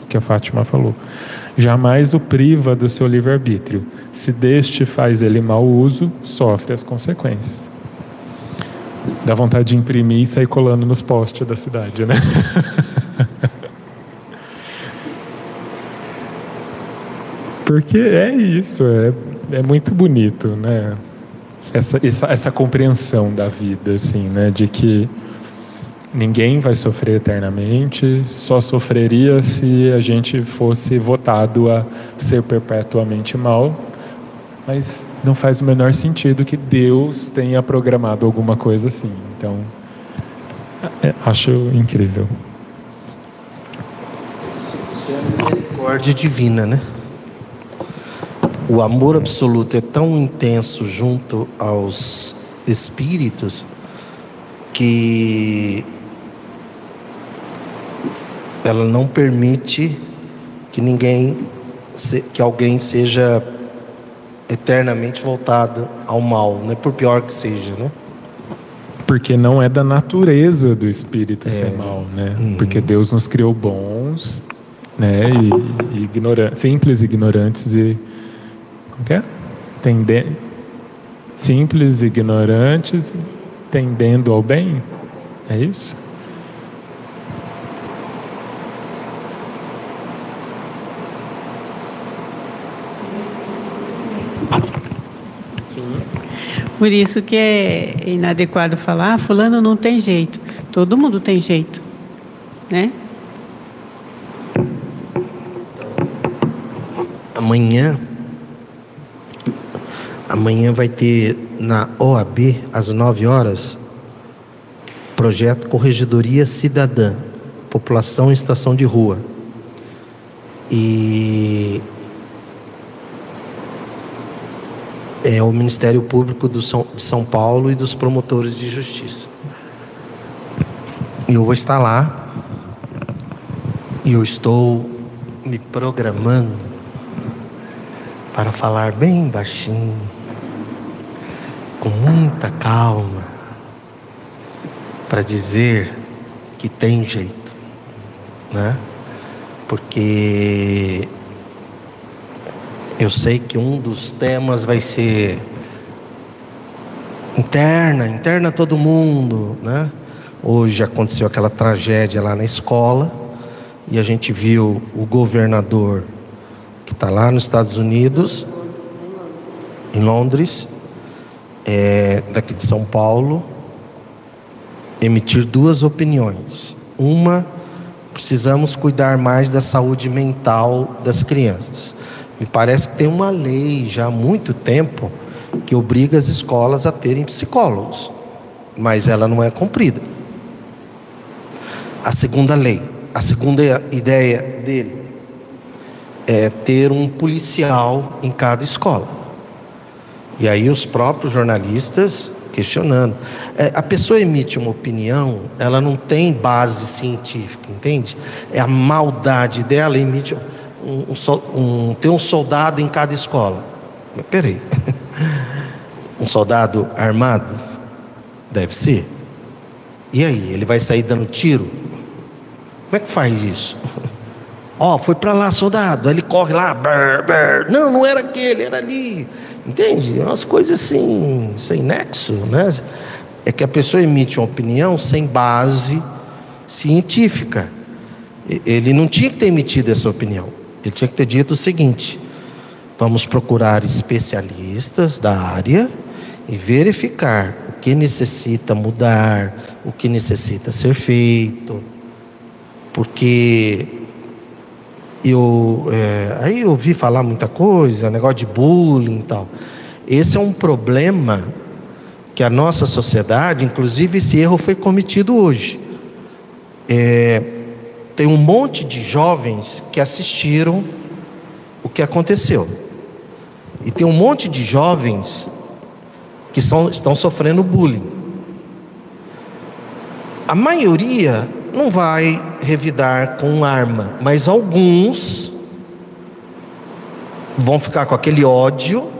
S1: que a Fátima falou. Jamais o priva do seu livre-arbítrio. Se deste faz ele mau uso, sofre as consequências. Dá vontade de imprimir e sair colando nos postes da cidade, né? Porque é isso, é, é muito bonito, né? Essa, essa, essa compreensão da vida, assim, né? De que ninguém vai sofrer eternamente, só sofreria se a gente fosse votado a ser perpetuamente mal, mas não faz o menor sentido que Deus tenha programado alguma coisa assim. Então, é, acho incrível.
S4: Isso é a misericórdia divina, né? O amor absoluto é tão intenso junto aos espíritos que ela não permite que ninguém, que alguém seja eternamente voltado ao mal, né? por pior que seja, né?
S1: Porque não é da natureza do espírito é. ser mal, né? Uhum. Porque Deus nos criou bons, né? E, e ignorantes, simples, ignorantes e é? Tende... Simples, ignorantes, tendendo ao bem. É isso?
S5: Por isso que é inadequado falar, ah, fulano não tem jeito. Todo mundo tem jeito, né?
S4: Amanhã, amanhã vai ter na OAB às 9 horas projeto Corregedoria Cidadã, população em estação de rua. E é o Ministério Público do São, de São Paulo e dos promotores de justiça. E eu vou estar lá e eu estou me programando para falar bem baixinho, com muita calma, para dizer que tem jeito, né? Porque eu sei que um dos temas vai ser interna, interna todo mundo, né? Hoje aconteceu aquela tragédia lá na escola e a gente viu o governador que está lá nos Estados Unidos, em Londres, é, daqui de São Paulo, emitir duas opiniões. Uma, precisamos cuidar mais da saúde mental das crianças. Me parece que tem uma lei já há muito tempo que obriga as escolas a terem psicólogos, mas ela não é cumprida. A segunda lei, a segunda ideia dele é ter um policial em cada escola. E aí os próprios jornalistas questionando. É, a pessoa emite uma opinião, ela não tem base científica, entende? É a maldade dela emite um, um, ter um soldado em cada escola. Mas peraí, um soldado armado? Deve ser. E aí, ele vai sair dando tiro? Como é que faz isso? Ó, oh, foi para lá, soldado. Aí ele corre lá, brr, brr. não, não era aquele, era ali. Entende? Umas coisas assim, sem nexo, né? É que a pessoa emite uma opinião sem base científica. Ele não tinha que ter emitido essa opinião. Ele tinha que ter dito o seguinte: vamos procurar especialistas da área e verificar o que necessita mudar, o que necessita ser feito, porque eu é, aí eu ouvi falar muita coisa, negócio de bullying e tal. Esse é um problema que a nossa sociedade, inclusive esse erro foi cometido hoje. É, tem um monte de jovens que assistiram o que aconteceu. E tem um monte de jovens que são, estão sofrendo bullying. A maioria não vai revidar com arma, mas alguns vão ficar com aquele ódio,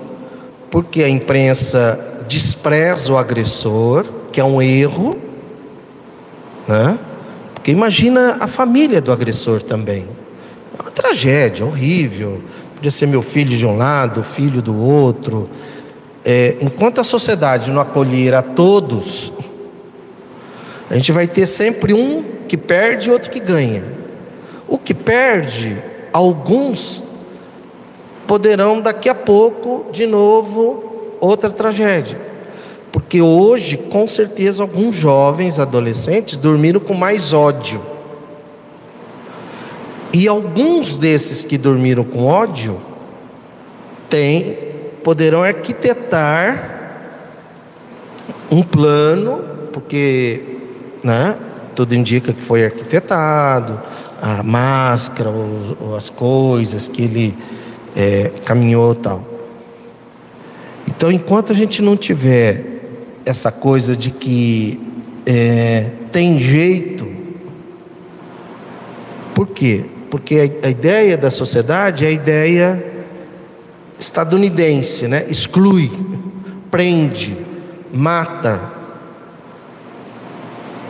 S4: porque a imprensa despreza o agressor, que é um erro, Né? Porque imagina a família do agressor também. É uma tragédia horrível. Podia ser meu filho de um lado, filho do outro. É, enquanto a sociedade não acolher a todos, a gente vai ter sempre um que perde e outro que ganha. O que perde, alguns poderão daqui a pouco, de novo, outra tragédia. Porque hoje, com certeza, alguns jovens, adolescentes, dormiram com mais ódio. E alguns desses que dormiram com ódio tem, poderão arquitetar um plano, porque né, tudo indica que foi arquitetado, a máscara, ou, as coisas que ele é, caminhou tal. Então, enquanto a gente não tiver essa coisa de que é, tem jeito, por quê? Porque a, a ideia da sociedade é a ideia estadunidense, né? Exclui, prende, mata.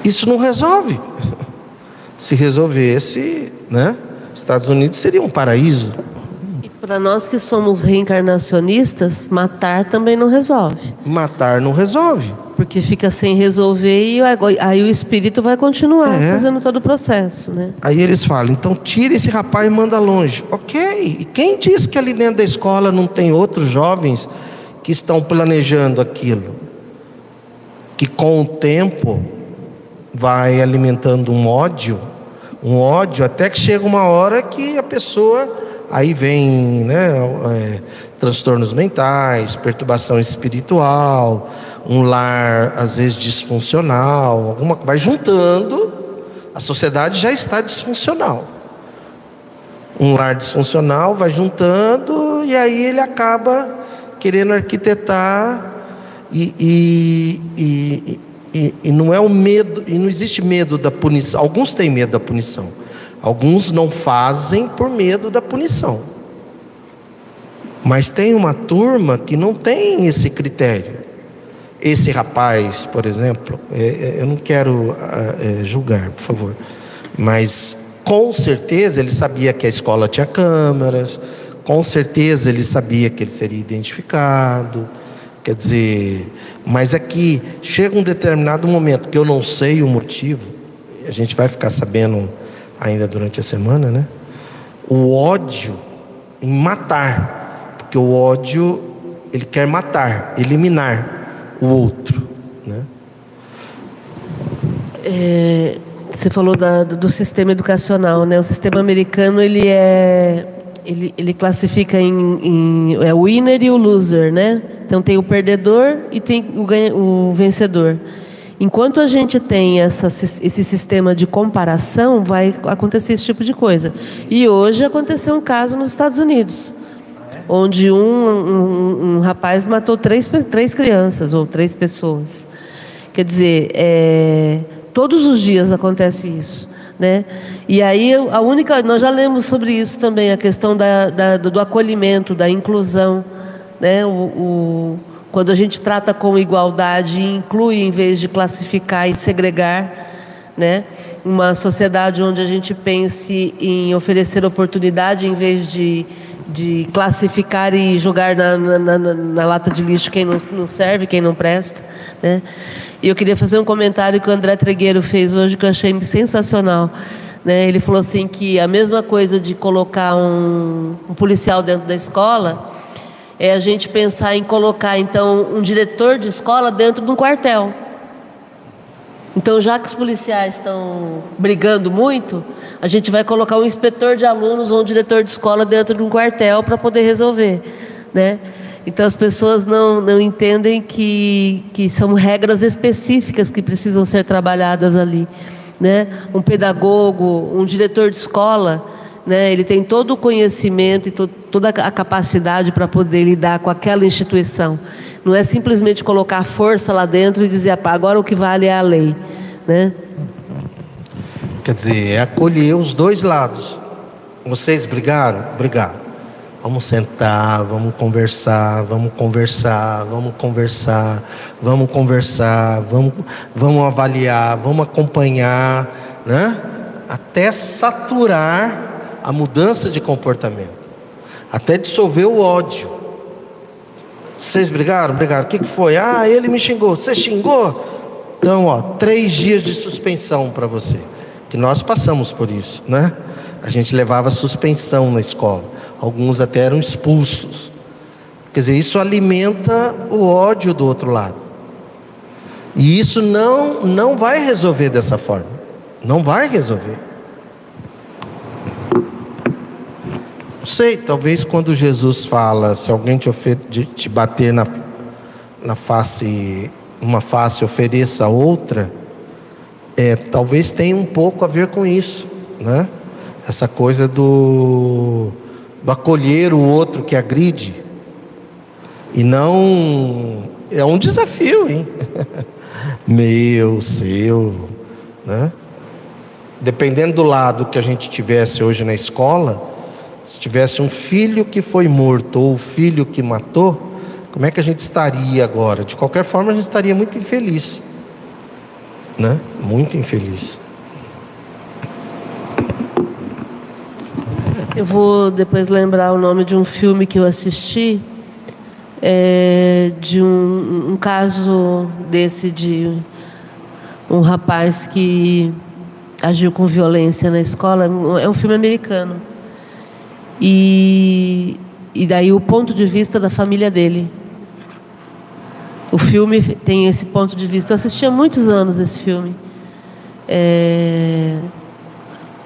S4: Isso não resolve. Se resolvesse, né? Estados Unidos seria um paraíso.
S3: Para nós que somos reencarnacionistas, matar também não resolve.
S4: Matar não resolve.
S3: Porque fica sem resolver e aí o espírito vai continuar é. fazendo todo o processo, né?
S4: Aí eles falam, então tira esse rapaz e manda longe. Ok. E quem diz que ali dentro da escola não tem outros jovens que estão planejando aquilo? Que com o tempo vai alimentando um ódio, um ódio até que chega uma hora que a pessoa Aí vem né, é, transtornos mentais, perturbação espiritual, um lar às vezes disfuncional, alguma vai juntando, a sociedade já está disfuncional. Um lar disfuncional vai juntando e aí ele acaba querendo arquitetar e, e, e, e, e não é o medo, e não existe medo da punição. Alguns têm medo da punição Alguns não fazem por medo da punição. Mas tem uma turma que não tem esse critério. Esse rapaz, por exemplo, é, é, eu não quero ah, é, julgar, por favor, mas com certeza ele sabia que a escola tinha câmeras, com certeza ele sabia que ele seria identificado. Quer dizer, mas aqui chega um determinado momento que eu não sei o motivo, a gente vai ficar sabendo ainda durante a semana, né? O ódio em matar, porque o ódio ele quer matar, eliminar o outro, né?
S3: É, você falou da, do sistema educacional, né? O sistema americano ele é ele, ele classifica em, em é o winner e o loser, né? Então tem o perdedor e tem o, ganha, o vencedor. Enquanto a gente tem essa, esse sistema de comparação, vai acontecer esse tipo de coisa. E hoje aconteceu um caso nos Estados Unidos, onde um, um, um rapaz matou três, três crianças ou três pessoas. Quer dizer, é, todos os dias acontece isso. Né? E aí a única, nós já lemos sobre isso também, a questão da, da do acolhimento, da inclusão, né? o, o quando a gente trata com igualdade e inclui em vez de classificar e segregar, né? Uma sociedade onde a gente pense em oferecer oportunidade em vez de, de classificar e jogar na, na, na, na lata de lixo quem não, não, serve, quem não presta, né? E eu queria fazer um comentário que o André Tregueiro fez hoje que eu achei sensacional. Né? Ele falou assim que a mesma coisa de colocar um, um policial dentro da escola é a gente pensar em colocar então um diretor de escola dentro de um quartel. Então, já que os policiais estão brigando muito, a gente vai colocar um inspetor de alunos ou um diretor de escola dentro de um quartel para poder resolver, né? Então as pessoas não, não entendem que, que são regras específicas que precisam ser trabalhadas ali. Né? Um pedagogo, um diretor de escola, né? ele tem todo o conhecimento e to toda a capacidade para poder lidar com aquela instituição. Não é simplesmente colocar força lá dentro e dizer, agora o que vale é a lei. Né?
S4: Quer dizer, é acolher os dois lados. Vocês brigaram? Brigaram. Vamos sentar, vamos conversar, vamos conversar, vamos conversar, vamos conversar, vamos, vamos avaliar, vamos acompanhar, né? Até saturar a mudança de comportamento, até dissolver o ódio. Vocês brigaram? Brigaram. O que, que foi? Ah, ele me xingou. Você xingou? Então, ó, três dias de suspensão para você. Que nós passamos por isso, né? A gente levava suspensão na escola. Alguns até eram expulsos. Quer dizer, isso alimenta o ódio do outro lado. E isso não, não vai resolver dessa forma. Não vai resolver. Não sei, talvez quando Jesus fala, se alguém te, te bater na, na face, uma face, ofereça outra, é, talvez tenha um pouco a ver com isso, né? Essa coisa do, do acolher o outro que agride. E não. É um desafio, hein? Meu, seu, né? Dependendo do lado que a gente tivesse hoje na escola, se tivesse um filho que foi morto ou o filho que matou, como é que a gente estaria agora? De qualquer forma, a gente estaria muito infeliz, né? Muito infeliz.
S3: Eu vou depois lembrar o nome de um filme que eu assisti, é, de um, um caso desse de um rapaz que agiu com violência na escola. É um filme americano. E, e daí o ponto de vista da família dele. O filme tem esse ponto de vista. Eu assisti há muitos anos esse filme. É,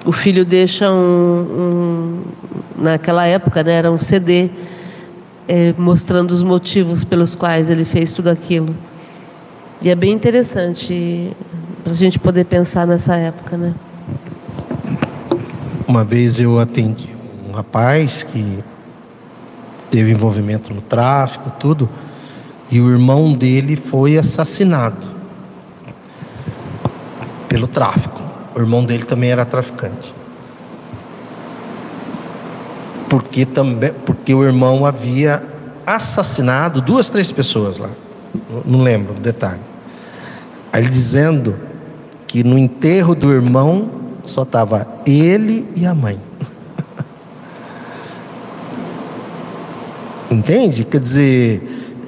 S3: o filho deixa um, um, naquela época né, era um CD é, mostrando os motivos pelos quais ele fez tudo aquilo. E é bem interessante para a gente poder pensar nessa época, né?
S4: Uma vez eu atendi um rapaz que teve envolvimento no tráfico, tudo, e o irmão dele foi assassinado pelo tráfico. O irmão dele também era traficante. Porque também, porque o irmão havia assassinado duas, três pessoas lá. Não lembro o detalhe. Aí ele dizendo que no enterro do irmão só estava ele e a mãe. Entende? Quer dizer,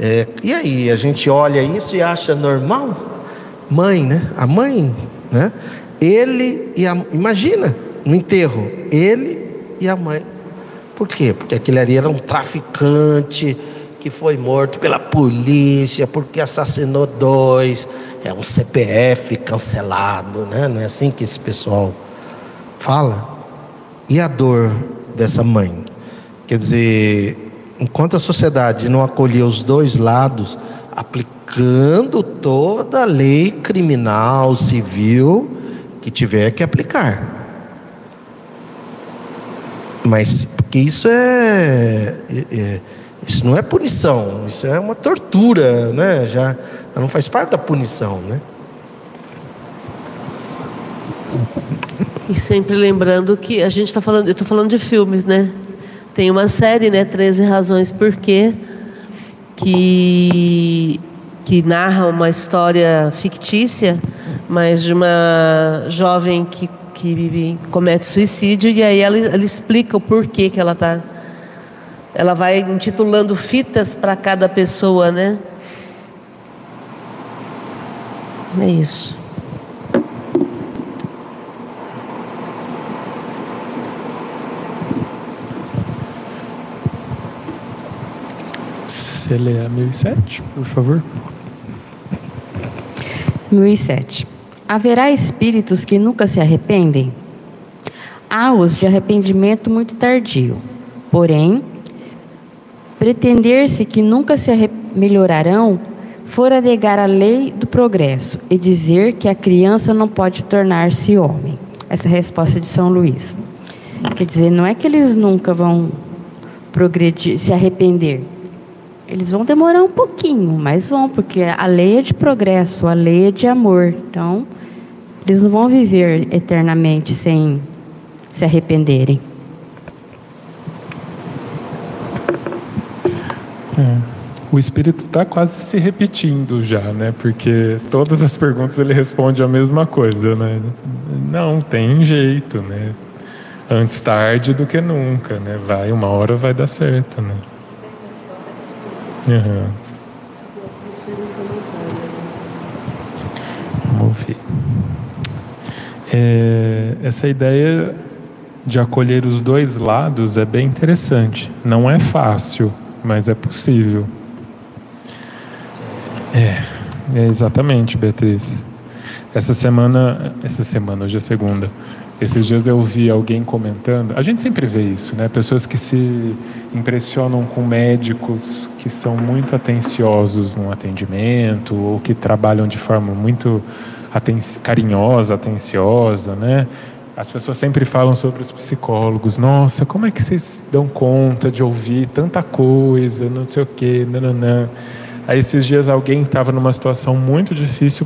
S4: é, e aí, a gente olha isso e acha normal? Mãe, né? A mãe, né? Ele e a. Imagina, no enterro, ele e a mãe. Por quê? Porque aquele ali era um traficante que foi morto pela polícia porque assassinou dois. É um CPF cancelado, né? Não é assim que esse pessoal fala? E a dor dessa mãe? Quer dizer, enquanto a sociedade não acolher os dois lados, aplicando toda a lei criminal, civil que tiver que aplicar. Mas porque isso é, é, é, isso não é punição, isso é uma tortura, né? Já não faz parte da punição, né?
S3: E sempre lembrando que a gente está falando, eu estou falando de filmes, né? Tem uma série, né, 13 razões por quê, que que narra uma história fictícia, mas de uma jovem que, que comete suicídio e aí ela, ela explica o porquê que ela tá ela vai intitulando fitas para cada pessoa, né? É isso.
S1: Você lê a 1007, por favor?
S2: 1007. Haverá espíritos que nunca se arrependem? Há os de arrependimento muito tardio. Porém, pretender-se que nunca se melhorarão fora negar a lei do progresso e dizer que a criança não pode tornar-se homem. Essa é a resposta de São Luís. Quer dizer, não é que eles nunca vão progredir, se arrepender. Eles vão demorar um pouquinho, mas vão, porque a lei é de progresso, a lei é de amor. Então, eles não vão viver eternamente sem se arrependerem.
S1: É. O espírito está quase se repetindo já, né? Porque todas as perguntas ele responde a mesma coisa, né? Não tem jeito, né? Antes tarde do que nunca, né? Vai, uma hora vai dar certo, né? Uhum. Vamos ver. É, essa ideia de acolher os dois lados é bem interessante. Não é fácil, mas é possível. É, é exatamente, Beatriz. Essa semana, essa semana, hoje é segunda. Esses dias eu vi alguém comentando. A gente sempre vê isso, né? Pessoas que se impressionam com médicos que são muito atenciosos no atendimento ou que trabalham de forma muito aten carinhosa, atenciosa, né? As pessoas sempre falam sobre os psicólogos. Nossa, como é que vocês dão conta de ouvir tanta coisa, não sei o quê, nananã. Aí esses dias alguém estava numa situação muito difícil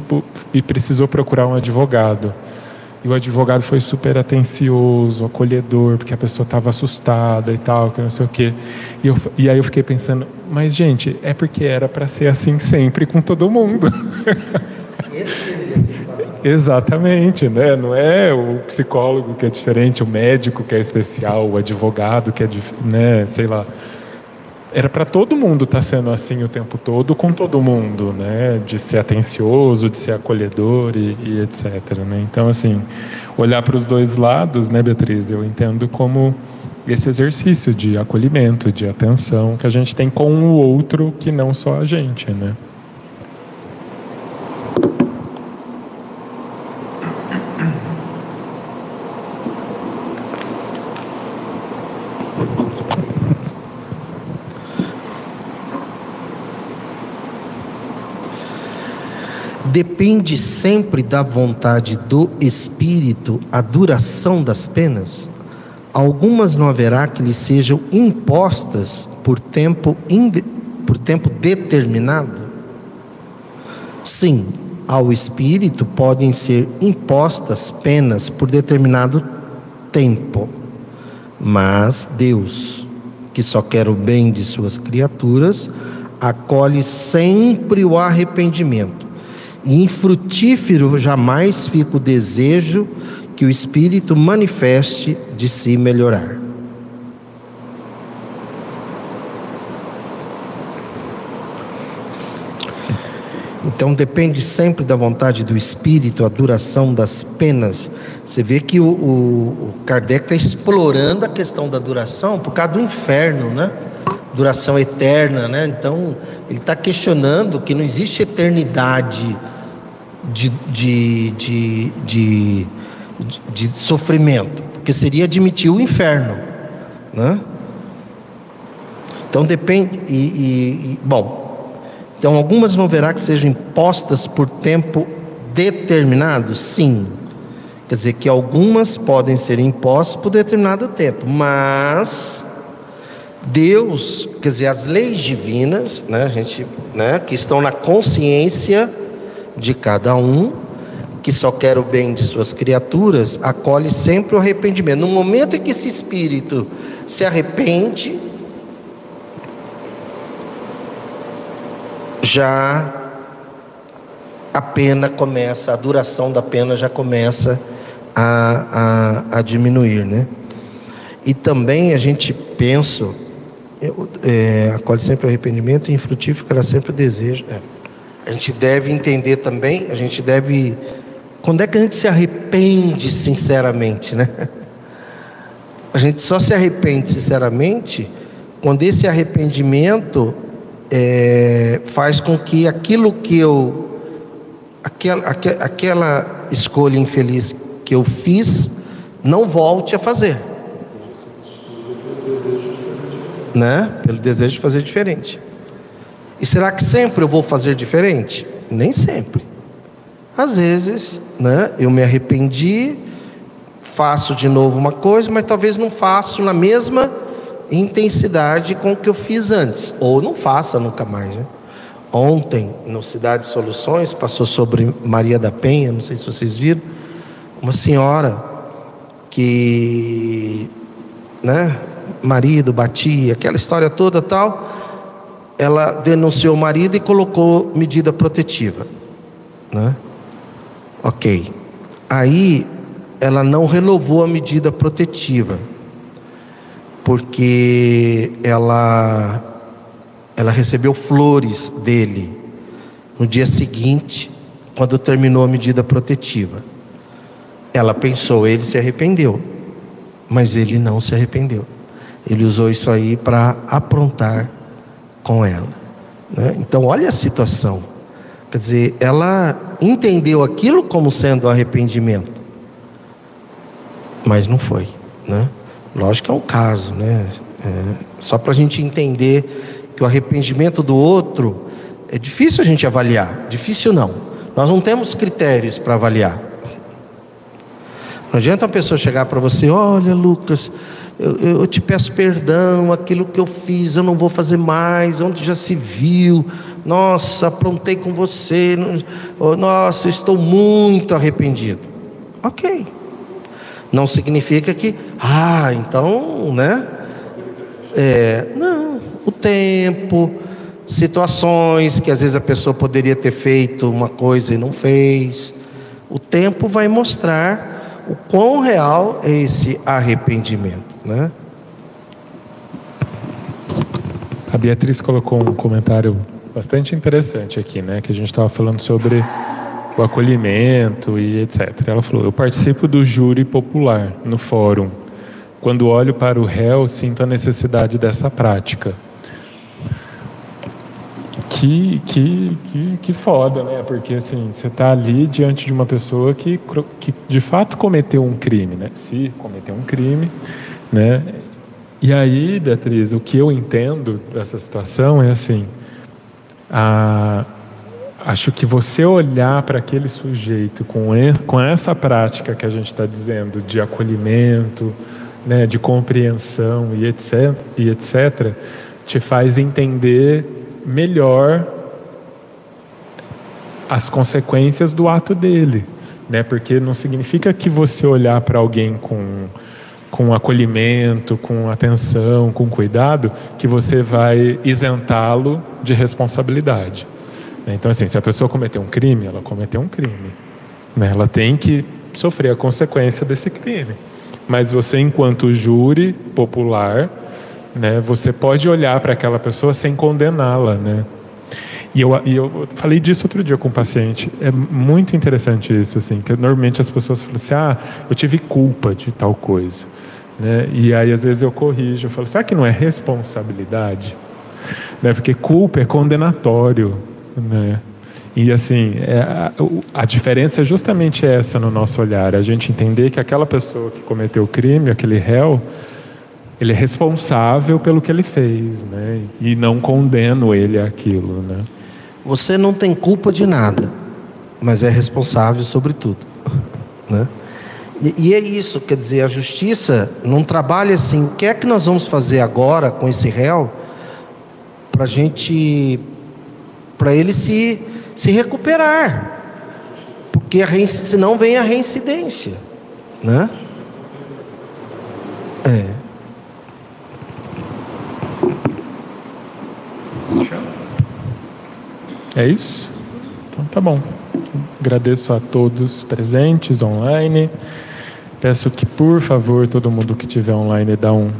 S1: e precisou procurar um advogado. E o advogado foi super atencioso, acolhedor, porque a pessoa estava assustada e tal, que não sei o quê. E, eu, e aí eu fiquei pensando, mas gente, é porque era para ser assim sempre com todo mundo. Exatamente, né? Não é o psicólogo que é diferente, o médico que é especial, o advogado que é, né? Sei lá. Era para todo mundo estar tá sendo assim o tempo todo, com todo mundo, né? De ser atencioso, de ser acolhedor e, e etc. Né? Então, assim, olhar para os dois lados, né, Beatriz? Eu entendo como esse exercício de acolhimento, de atenção que a gente tem com o outro, que não só a gente, né?
S4: Depende sempre da vontade do Espírito a duração das penas? Algumas não haverá que lhe sejam impostas por tempo, por tempo determinado? Sim, ao Espírito podem ser impostas penas por determinado tempo, mas Deus, que só quer o bem de suas criaturas, acolhe sempre o arrependimento e infrutífero jamais fica o desejo que o Espírito manifeste de se melhorar. Então depende sempre da vontade do Espírito, a duração das penas. Você vê que o, o, Kardec está explorando a questão da duração por causa do inferno, né? Duração eterna, né? Então ele está questionando que não existe eternidade de, de, de, de, de sofrimento, porque seria admitir o inferno. Né? Então depende. E, e, e, bom, então algumas não verá que sejam impostas por tempo determinado? Sim. Quer dizer que algumas podem ser impostas por determinado tempo, mas Deus, quer dizer, as leis divinas, né, gente, né, que estão na consciência de cada um, que só quer o bem de suas criaturas, acolhe sempre o arrependimento. No momento em que esse espírito se arrepende, já a pena começa, a duração da pena já começa a, a, a diminuir, né? E também a gente pensa, é, acolhe sempre o arrependimento e infrutífero sempre o desejo. É. A gente deve entender também, a gente deve. Quando é que a gente se arrepende sinceramente, né? A gente só se arrepende sinceramente quando esse arrependimento é, faz com que aquilo que eu. Aquela, aquela escolha infeliz que eu fiz não volte a fazer. Né? Pelo desejo de fazer diferente. E será que sempre eu vou fazer diferente? Nem sempre. Às vezes, né, eu me arrependi, faço de novo uma coisa, mas talvez não faço na mesma intensidade com o que eu fiz antes, ou não faça nunca mais. Né? Ontem, no Cidade Soluções, passou sobre Maria da Penha, não sei se vocês viram, uma senhora que, né, marido batia, aquela história toda tal, ela denunciou o marido e colocou medida protetiva, né? Ok. Aí ela não renovou a medida protetiva, porque ela ela recebeu flores dele no dia seguinte, quando terminou a medida protetiva. Ela pensou, ele se arrependeu, mas ele não se arrependeu. Ele usou isso aí para aprontar com ela. Né? Então, olha a situação. Quer dizer, ela entendeu aquilo como sendo arrependimento, mas não foi. Né? Lógico que é um caso, né? É, só para a gente entender que o arrependimento do outro é difícil a gente avaliar. Difícil não. Nós não temos critérios para avaliar. Não adianta uma pessoa chegar para você, olha Lucas, eu, eu, te peço perdão, aquilo que eu fiz eu não vou fazer mais, onde já se viu, nossa, aprontei com você, nossa, estou muito arrependido. Ok. Não significa que, ah, então, né? É, não, o tempo, situações que às vezes a pessoa poderia ter feito uma coisa e não fez. O tempo vai mostrar o quão real é esse arrependimento, né?
S1: A Beatriz colocou um comentário bastante interessante aqui, né? Que a gente estava falando sobre o acolhimento e etc. Ela falou: Eu participo do júri popular no fórum. Quando olho para o réu, sinto a necessidade dessa prática. Que, que, que, que foda, né? Porque assim, você está ali diante de uma pessoa que, que de fato cometeu um crime, né? Se cometeu um crime, né? E aí, Beatriz, o que eu entendo dessa situação é assim: a, acho que você olhar para aquele sujeito com, com essa prática que a gente está dizendo de acolhimento, né, de compreensão e etc, e etc, te faz entender melhor as consequências do ato dele, né? Porque não significa que você olhar para alguém com com acolhimento, com atenção, com cuidado, que você vai isentá-lo de responsabilidade. Então, assim, se a pessoa cometeu um crime, ela cometeu um crime. Né? Ela tem que sofrer a consequência desse crime. Mas você, enquanto júri popular, né, você pode olhar para aquela pessoa sem condená-la, né? E eu, e eu falei disso outro dia com um paciente. É muito interessante isso, assim, que normalmente as pessoas falam assim, ah, eu tive culpa de tal coisa. Né? E aí, às vezes, eu corrijo, eu falo, será que não é responsabilidade? Né? Porque culpa é condenatório. Né? E assim, é, a, a, diferença é justamente essa no nosso olhar, a gente entender que aquela pessoa que cometeu o crime, aquele réu, ele é responsável pelo que ele fez, né? E não condeno ele àquilo, né?
S4: Você não tem culpa de nada, mas é responsável sobre tudo, né? E, e é isso, quer dizer, a justiça não trabalha assim. O que é que nós vamos fazer agora com esse réu para a gente para ele se, se recuperar. Porque a senão vem a reincidência. Né? É.
S1: É isso? Então tá bom. Agradeço a todos presentes online. Peço que, por favor, todo mundo que estiver online dá um,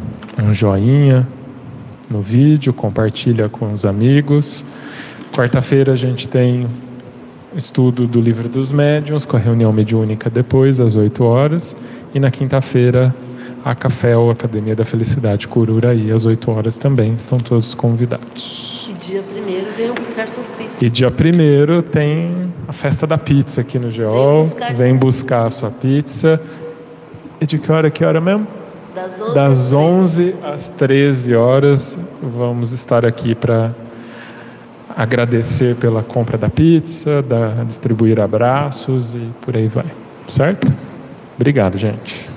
S1: um joinha no vídeo, compartilha com os amigos. Quarta-feira a gente tem estudo do Livro dos Médiuns, com a reunião mediúnica depois, às 8 horas. E na quinta-feira, a Café, Academia da Felicidade Cururaí, às 8 horas também. Estão todos convidados.
S3: Dia primeiro venham buscar suas pizzas.
S1: E dia primeiro tem a festa da pizza aqui no Geol. Vem buscar, Vem buscar a sua pizza. E de que hora, que hora mesmo?
S3: Das 11,
S1: das 11 às 13 horas. Vamos estar aqui para agradecer pela compra da pizza, da, distribuir abraços e por aí vai. Certo? Obrigado, gente.